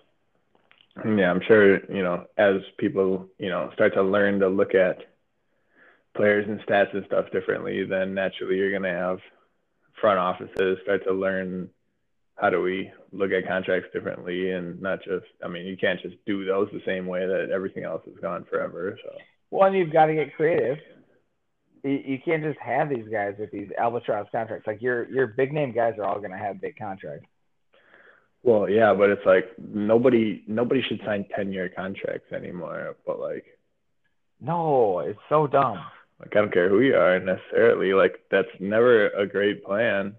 Yeah, I'm sure, you know, as people, you know, start to learn to look at players and stats and stuff differently, then naturally you're gonna have front offices start to learn how do we look at contracts differently and not just I mean, you can't just do those the same way that everything else has gone forever. So One, you've got to get creative. You, you can't just have these guys with these albatross contracts. Like your your big name guys are all going to have big contracts. well, yeah, but it's like nobody nobody should sign ten year contracts anymore. But like No, it's so dumb. Like I don't care who you are necessarily. Like that's never a great plan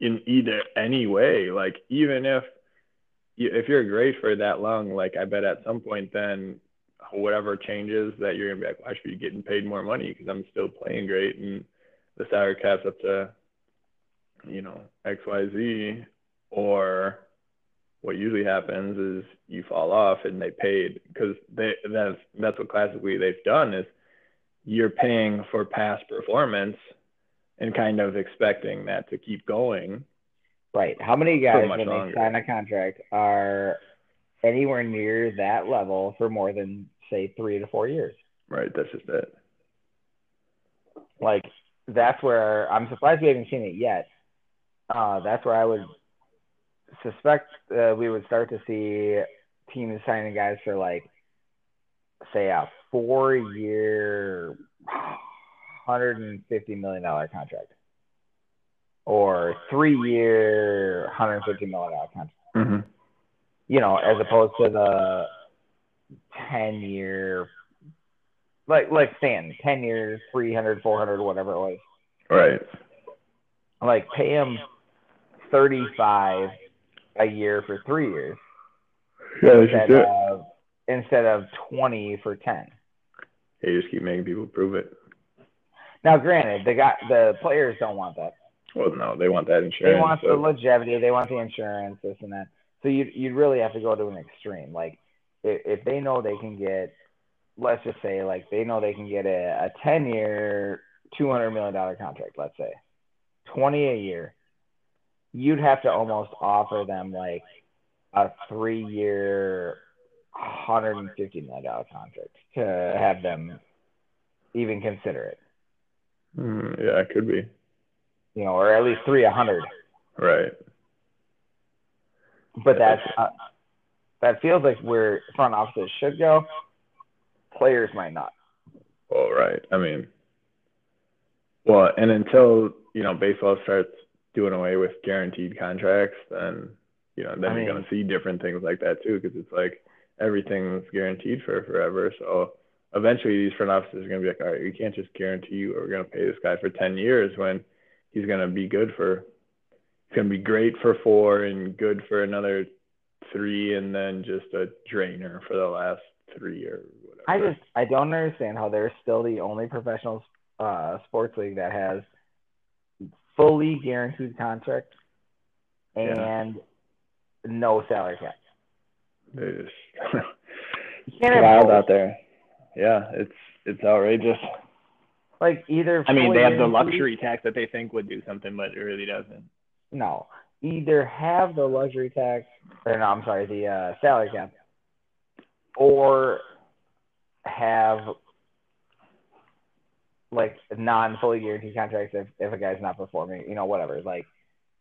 in either any way. Like even if you, if you're great for that long, like I bet at some point then whatever changes that you're gonna be like, I should be getting paid more money because I'm still playing great and the salary cap's up to you know X Y Z or what usually happens is you fall off and they paid because they that's that's what classically they've done is you're paying for past performance and kind of expecting that to keep going. Right. How many guys when longer. they sign a contract are anywhere near that level for more than say three to four years? Right. That's just it. Like that's where I'm surprised we haven't seen it yet. Uh, that's where I would suspect uh, we would start to see teams signing guys for like, say, a four-year, hundred and fifty million dollar contract, or three-year, hundred and fifty million dollar contract. Mm-hmm. You know, as opposed to the ten-year, like like Stanton, ten years, 300, 400, whatever it was Right. like pay him 35 a year for three years Yeah, instead of instead of 20 for 10 You just keep making people prove it. now granted the guy the players don't want that. Well, no, they want that insurance. they want the longevity they want the insurance this and that. So you you'd really have to go to an extreme. Like if, if they know they can get let's just say like they know they can get a, a 10 year 200 million dollar contract let's say. 20 a year. You'd have to almost offer them like a three year 150 million dollar contract to have them even consider it Mm, yeah, it could be. you know or at least three 100 Right. but that's uh, that feels like where front offices should go players might not Well, right. I mean, well, and until you know baseball starts doing away with guaranteed contracts, then you know then I you're gonna see different things like that too, because it's like everything's guaranteed for forever. So eventually, these front offices are gonna be like, all right, we can't just guarantee you we're gonna pay this guy for ten years when he's gonna be good for he's gonna be great for four and good for another three, and then just a drainer for the last three or whatever. I just I don't understand how they're still the only professional uh, sports league that has fully guaranteed contracts Yeah. and no salary cap. They just You can't have wild out there. Yeah, it's it's outrageous. Like either. I mean, they have the luxury tax that they think would do something, but it really doesn't. No, either have the luxury tax, or no, I'm sorry, the uh, salary cap, or have like non-fully guaranteed contracts if, if a guy's not performing, you know, whatever. Like,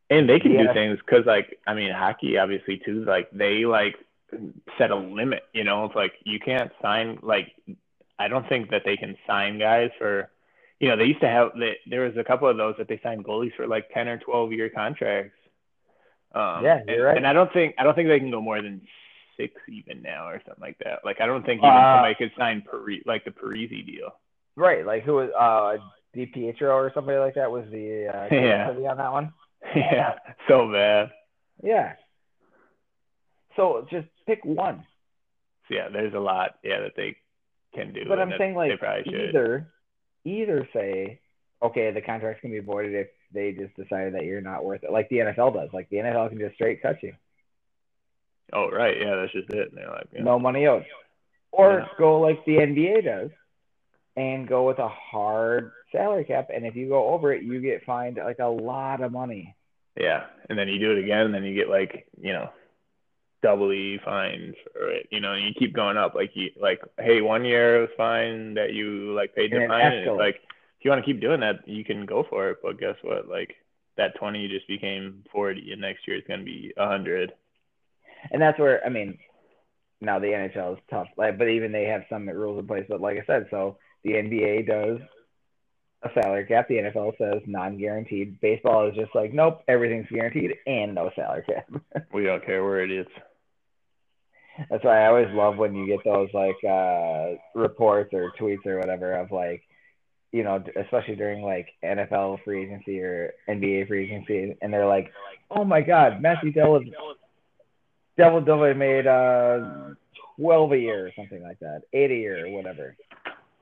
And they can Yeah. do things because, like, I mean, hockey obviously too. Like, they like set a limit. You know, it's like you can't sign. Like, I don't think that they can sign guys for, you know, they used to have they, there was a couple of those that they signed goalies for like ten or twelve year contracts. Um, Yeah, you're and, right. And I don't think I don't think they can go more than six even now or something like that. Like I don't think even Uh, somebody could sign Pari- like the Parise deal. Right, like who was uh DiPietro or somebody like that was the uh Yeah. on that one. yeah, so bad. Yeah. So just pick one. Yeah, there's a lot yeah that they can do. But I'm saying like they probably should. either either say, okay, the contracts can be voided if they just decided that you're not worth it, like the NFL does. Like the NFL can just straight cut you, Oh right, yeah, that's just it. And they're like, yeah. no money owed, or Yeah. go like the NBA does, and go with a hard salary cap. And if you go over it, you get fined like a lot of money. Yeah, and then you do it again, and then you get like you know, doubly fined for it. You know, and you keep going up. Like you like, hey, one year it was fine that you like paid the fine, and it's like if you want to keep doing that, you can go for it. But guess what? Like that twenty just became forty, and next year it's gonna be a hundred. And that's where I mean, now the NHL is tough, like, but even they have some rules in place. But like I said, so the NBA does a salary cap. The NFL says non-guaranteed. Baseball is just like, nope, everything's guaranteed and no salary cap. We don't care where it is. That's why I always love when you get those like uh reports or tweets or whatever of like, you know, especially during like NFL free agency or NBA free agency, and they're like, oh my God, Matthew Della Devil Dilla made uh twelve a year or something like that, eight a year or whatever,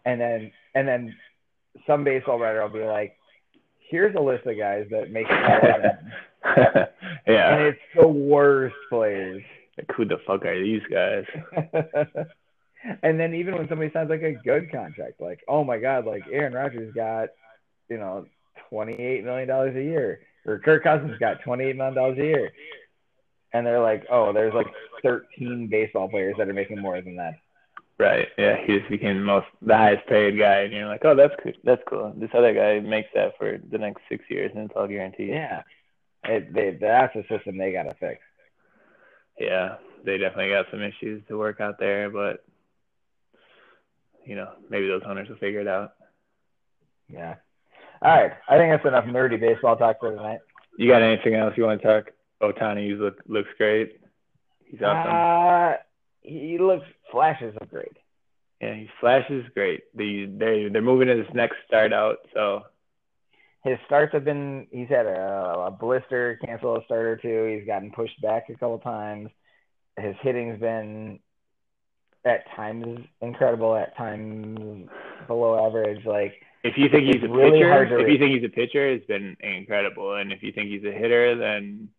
and then and then some baseball writer will be like, here's a list of guys that make than and it's the worst players. Like who the fuck are these guys? and then even when somebody signs like a good contract, like oh my god, like Aaron Rodgers got, you know, twenty eight million dollars a year, or Kirk Cousins got twenty eight million dollars a year, and they're like, oh, there's like thirteen baseball players that are making more than that. Right. Yeah, he just became the most the highest paid guy, and you're like, oh, that's cool. That's cool. This other guy makes that for the next six years, and it's all guaranteed. Yeah, it, they, that's a system they gotta fix. Yeah, they definitely got some issues to work out there, but you know, maybe those owners will figure it out. Yeah. All right, I think that's enough nerdy baseball talk for tonight. You got anything else you want to talk? Ohtani look looks great. He's awesome. Uh, he looks flashes of great. yeah, he flashes great. They they they're moving his next start out, so his starts have been he's had a, a blister, cancel a start or two. He's gotten pushed back a couple times. His hitting's been at times incredible, at times below average. Like if you think he's a really pitcher, if rate. you think he's a pitcher, it's been incredible. And if you think he's a hitter, then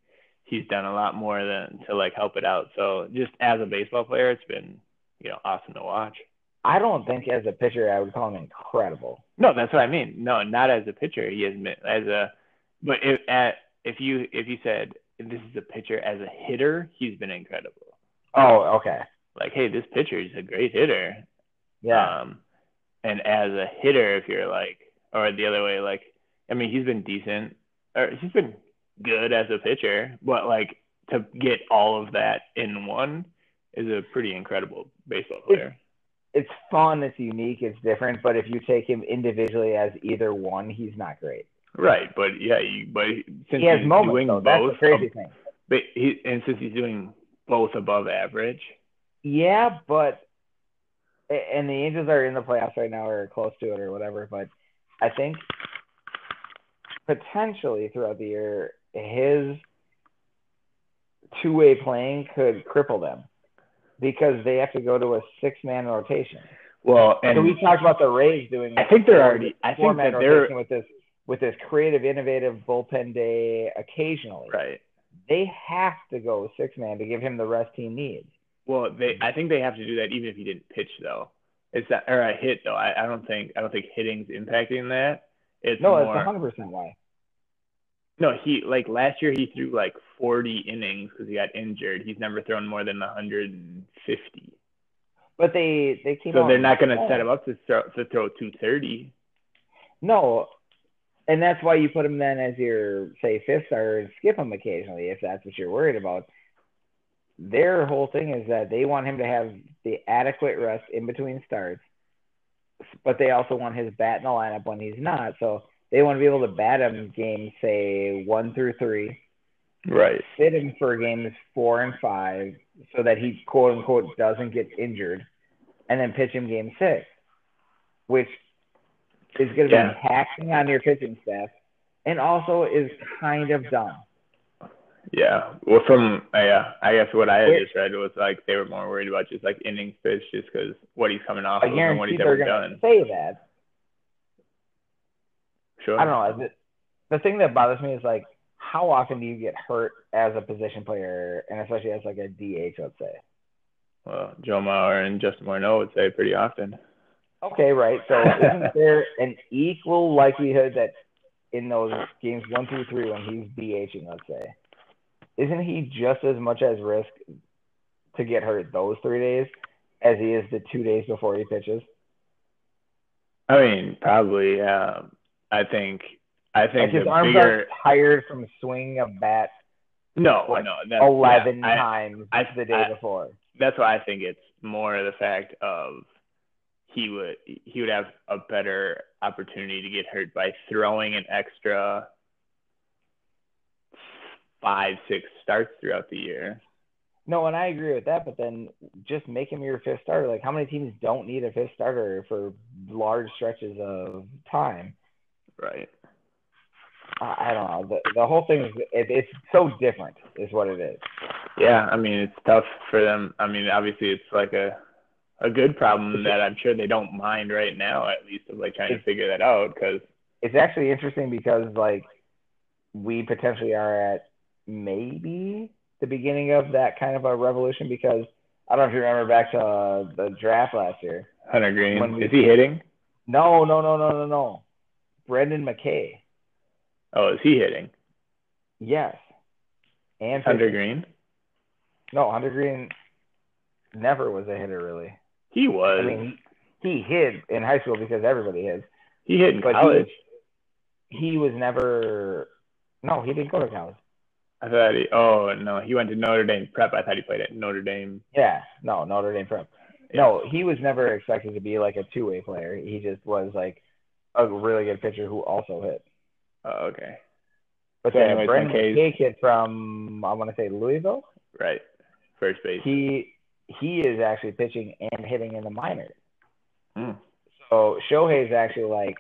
he's done a lot more than to like help it out. So just as a baseball player, it's been you know awesome to watch. I don't think as a pitcher I would call him incredible. No, that's what I mean. No, not as a pitcher. He has been as a, but if at if you if you said this is a pitcher as a hitter, he's been incredible. Oh, okay. Like, hey, this pitcher is a great hitter. Yeah. Um, and as a hitter, if you're like, or the other way, like, I mean, he's been decent, or he's been good as a pitcher, but like to get all of that in one is a pretty incredible baseball player. It's fun, it's unique, it's different, but if you take him individually as either one, he's not great. Right, but yeah, you, but since He has he's moments doing though. That's both, the crazy ab- thing. but he and since he's doing both above average, Yeah, but and the Angels are in the playoffs right now or close to it or whatever, but I think potentially throughout the year his two-way playing could cripple them because they have to go to a six-man rotation. well, and so we talked about the Rays doing I think they're already. I think that they're with this with this creative, innovative bullpen day occasionally. right. They have to go six-man to give him the rest he needs. Well, they I think they have to do that even if he didn't pitch though. It's that or a hit though. I, I don't think I don't think hitting's impacting that. It's No, more that's hundred percent why. No. He like last year he threw like 40 innings because he got injured. He's never thrown more than 150. But they they came So they're not going to set him up to throw to throw 230. No, and that's why you put him then as your say fifth starter and skip him occasionally if that's what you're worried about. Their whole thing is that they want him to have the adequate rest in between starts but they also want his bat in the lineup when he's not. So they want to be able to bat him games say one through three, Right. sit him for games four and five, so that he quote unquote doesn't get injured, and then pitch him game six, which is going to Yeah. be taxing on your pitching staff, and also is kind of dumb. Yeah. Well, from uh, yeah, I guess what I had just read was like they were more worried about just like innings pitched, just because what he's coming off of and what he's ever done. say that. Sure. I don't know. The, the thing that bothers me is like, how often do you get hurt as a position player, and especially as like a DH, let's say? Well, Joe Mauer and Justin Morneau would say pretty often. Okay, right. So isn't there an equal likelihood that in those games one through three when he's DHing, let's say, isn't he just as much as risk to get hurt those three days as he is the two days before he pitches? I mean, probably. Yeah. I think. I Like think his arms bigger. aren't tired from swinging a bat No, like, no. That's, eleven yeah, times I- the day I- before. that's why I think it's more the fact of he would he would have a better opportunity to get hurt by throwing an extra five six starts throughout the year. No, and I agree with that, but then just make him your fifth starter. Like, how many teams don't need a fifth starter for large stretches of time? Right. I don't know. The, the whole thing is it, it's so different, is what it is. Yeah, I mean it's tough for them. I mean obviously it's like a a good problem that I'm sure they don't mind right now at least of like trying to figure that out because It's actually interesting because like we potentially are at maybe the beginning of that kind of a revolution because I don't know if you remember back to uh, the draft last year. Hunter Greene we- is he hitting? No, no, no, no, no, no. Brendan McKay. Oh, is he hitting? Yes. And Hunter pitching. Greene? No, Hunter Greene never was a hitter really. He was. I mean, he, he hit in high school because everybody hits. he hit in but he- college. He was never. No, he didn't go to college. I thought he. Oh no, he went to Notre Dame prep. I thought he played at Notre Dame. Yeah, no, Notre Dame prep. No, he was never expected to be like a two-way player. He just was like a really good pitcher who also hit. Oh, okay. But So then anyways, McKay's- McKay kid from I want to say Louisville. Right. First base. He he is actually pitching and hitting in the minors. Hmm. So Shohei is actually like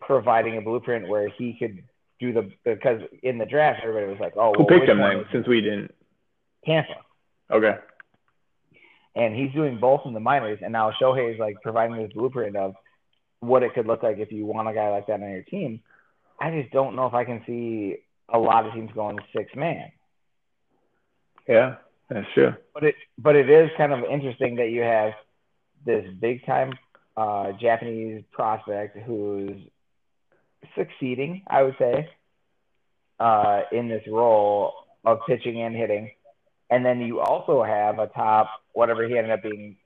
providing a blueprint where he could do the because in the draft everybody was like, oh, Who well, picked him then? Since we didn't. Tampa, Okay. and he's doing both in the minors, and now Shohei is like providing this blueprint of what it could look like if you want a guy like that on your team. I just don't know if I can see a lot of teams going six man. Yeah, that's true. But it but it is kind of interesting that you have this big time uh, Japanese prospect who's succeeding, I would say, uh, in this role of pitching and hitting. And then you also have a top whatever he ended up being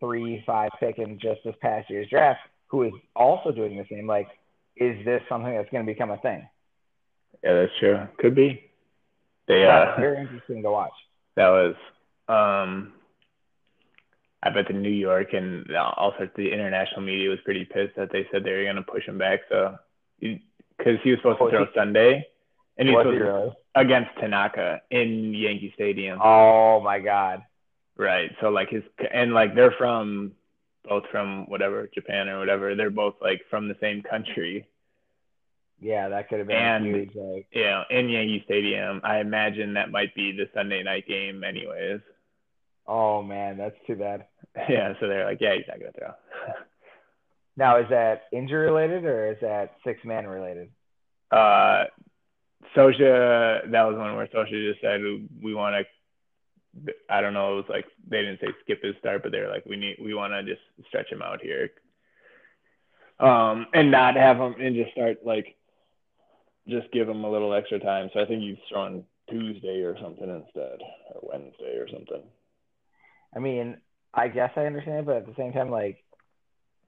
three, five pick in just this past year's draft, who is also doing the same. Like, is this something that's going to become a thing? Yeah, that's true. Could be. They That's uh, very interesting to watch. that was um. I bet the New York and all sorts of the international media was pretty pissed that they said they were going to push him back. So, because he was supposed Oh, to throw he- Sunday, and he was supposed to against Tanaka in Yankee Stadium. Oh my God! Right. So like his and like they're from both from whatever Japan or whatever. They're both like from the same country. Yeah, that could have been And- huge. Like, know, in Yankee Stadium. I imagine that might be the Sunday night game, anyways. oh man, that's too bad. Yeah. So they're like, yeah, he's not gonna throw. Now, is that injury related or is that six man related? uh, Scioscia, that was one where Scioscia just said we want to. I don't know. It was like they didn't say skip his start, but they're like, we need, we want to just stretch him out here, um, and not have him and just start like, just give him a little extra time. So I think he's throwing Tuesday or something instead, or Wednesday or something. I mean, I guess I understand, but at the same time, like,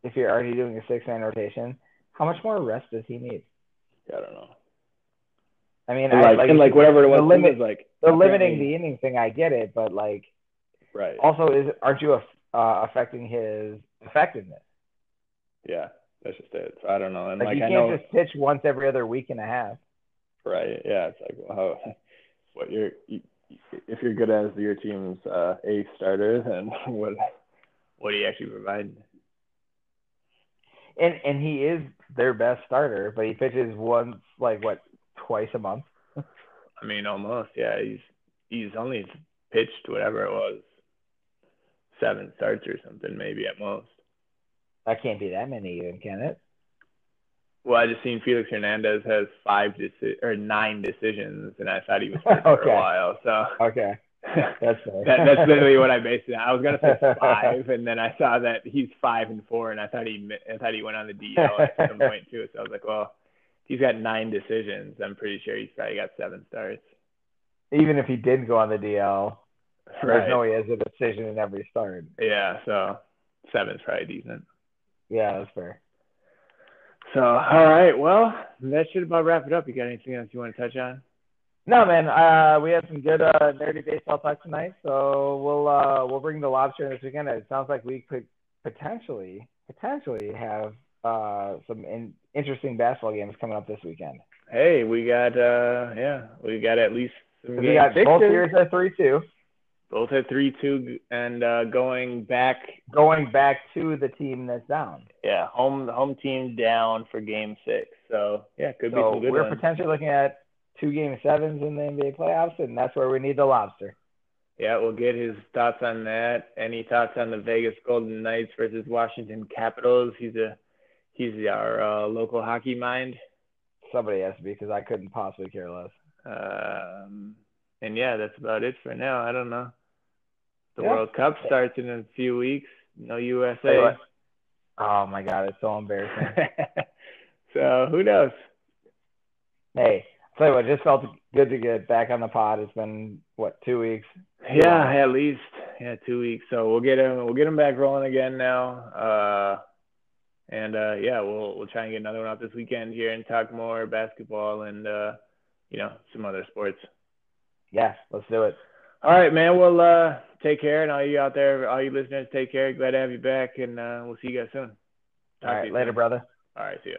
if you're already doing a six man rotation, how much more rest does he need? I don't know. I mean, And I, like, and like whatever it was, the limit, like the limiting the inning thing, I get it, but like, right. also, is aren't you uh, affecting his effectiveness? Yeah, that's just it. I don't know. And Like, like, you I can't know, just pitch once every other week and a half. right? Yeah, it's like well, how, what you're you, if you're good as your team's uh, eighth starter, then what what do you actually provide? And and he is their best starter, but he pitches once like what twice a month. I mean, almost. Yeah, he's he's only pitched whatever it was, seven starts or something, maybe at most. That can't be that many even, can it? Well, I just seen Felix Hernandez has five deci- or nine decisions, and I thought he was hurt for Okay. a while. So Okay, that's that, that's literally what I based it. on. I was gonna say five, and then I saw that he's five and four, and I thought he I thought he went on the DL at some point too. So I was like, well, he's got nine decisions. I'm pretty sure he's probably got seven starts. Even if he did go on the DL, Right. there's no he has a decision in every start. Yeah, so seven's probably decent. Yeah, that's fair. So all right, well, that should about wrap it up. You got anything else you want to touch on? No, man. Uh, we had some good uh, nerdy baseball talk tonight, so we'll uh, we'll bring the lobster in this weekend. It sounds like we could potentially potentially have uh, some in, interesting basketball games coming up this weekend. Hey, we got uh yeah, we got at least We got both sixes. series at three two, Both at three two and uh going back going back to the team that's down. yeah, home home team down for game six. So yeah, could be some good we're ones. potentially looking at two game sevens in the NBA playoffs, and that's where we need the lobster. Yeah, we'll get his thoughts on that. Any thoughts on the Vegas Golden Knights versus Washington Capitals? He's a he's our uh, local hockey mind. Somebody has to be because I couldn't possibly care less. Um, and yeah, that's about it for now. I don't know. The Yeah. World Cup starts in a few weeks. No USA. Oh my god, it's so embarrassing. so who knows? hey, tell you what, just felt good to get back on the pod. It's been what two weeks. Yeah, at least yeah, two weeks. So we'll get him we'll get him back rolling again now. Uh, and uh, yeah, we'll we'll try and get another one out this weekend here and talk more basketball and uh, you know some other sports. Yeah, let's do it. All right, man. Well, uh, take care, and all you out there, all you listeners, take care. Glad to have you back, and uh, we'll see you guys soon. Talk All to you later, soon. brother. All right, see ya.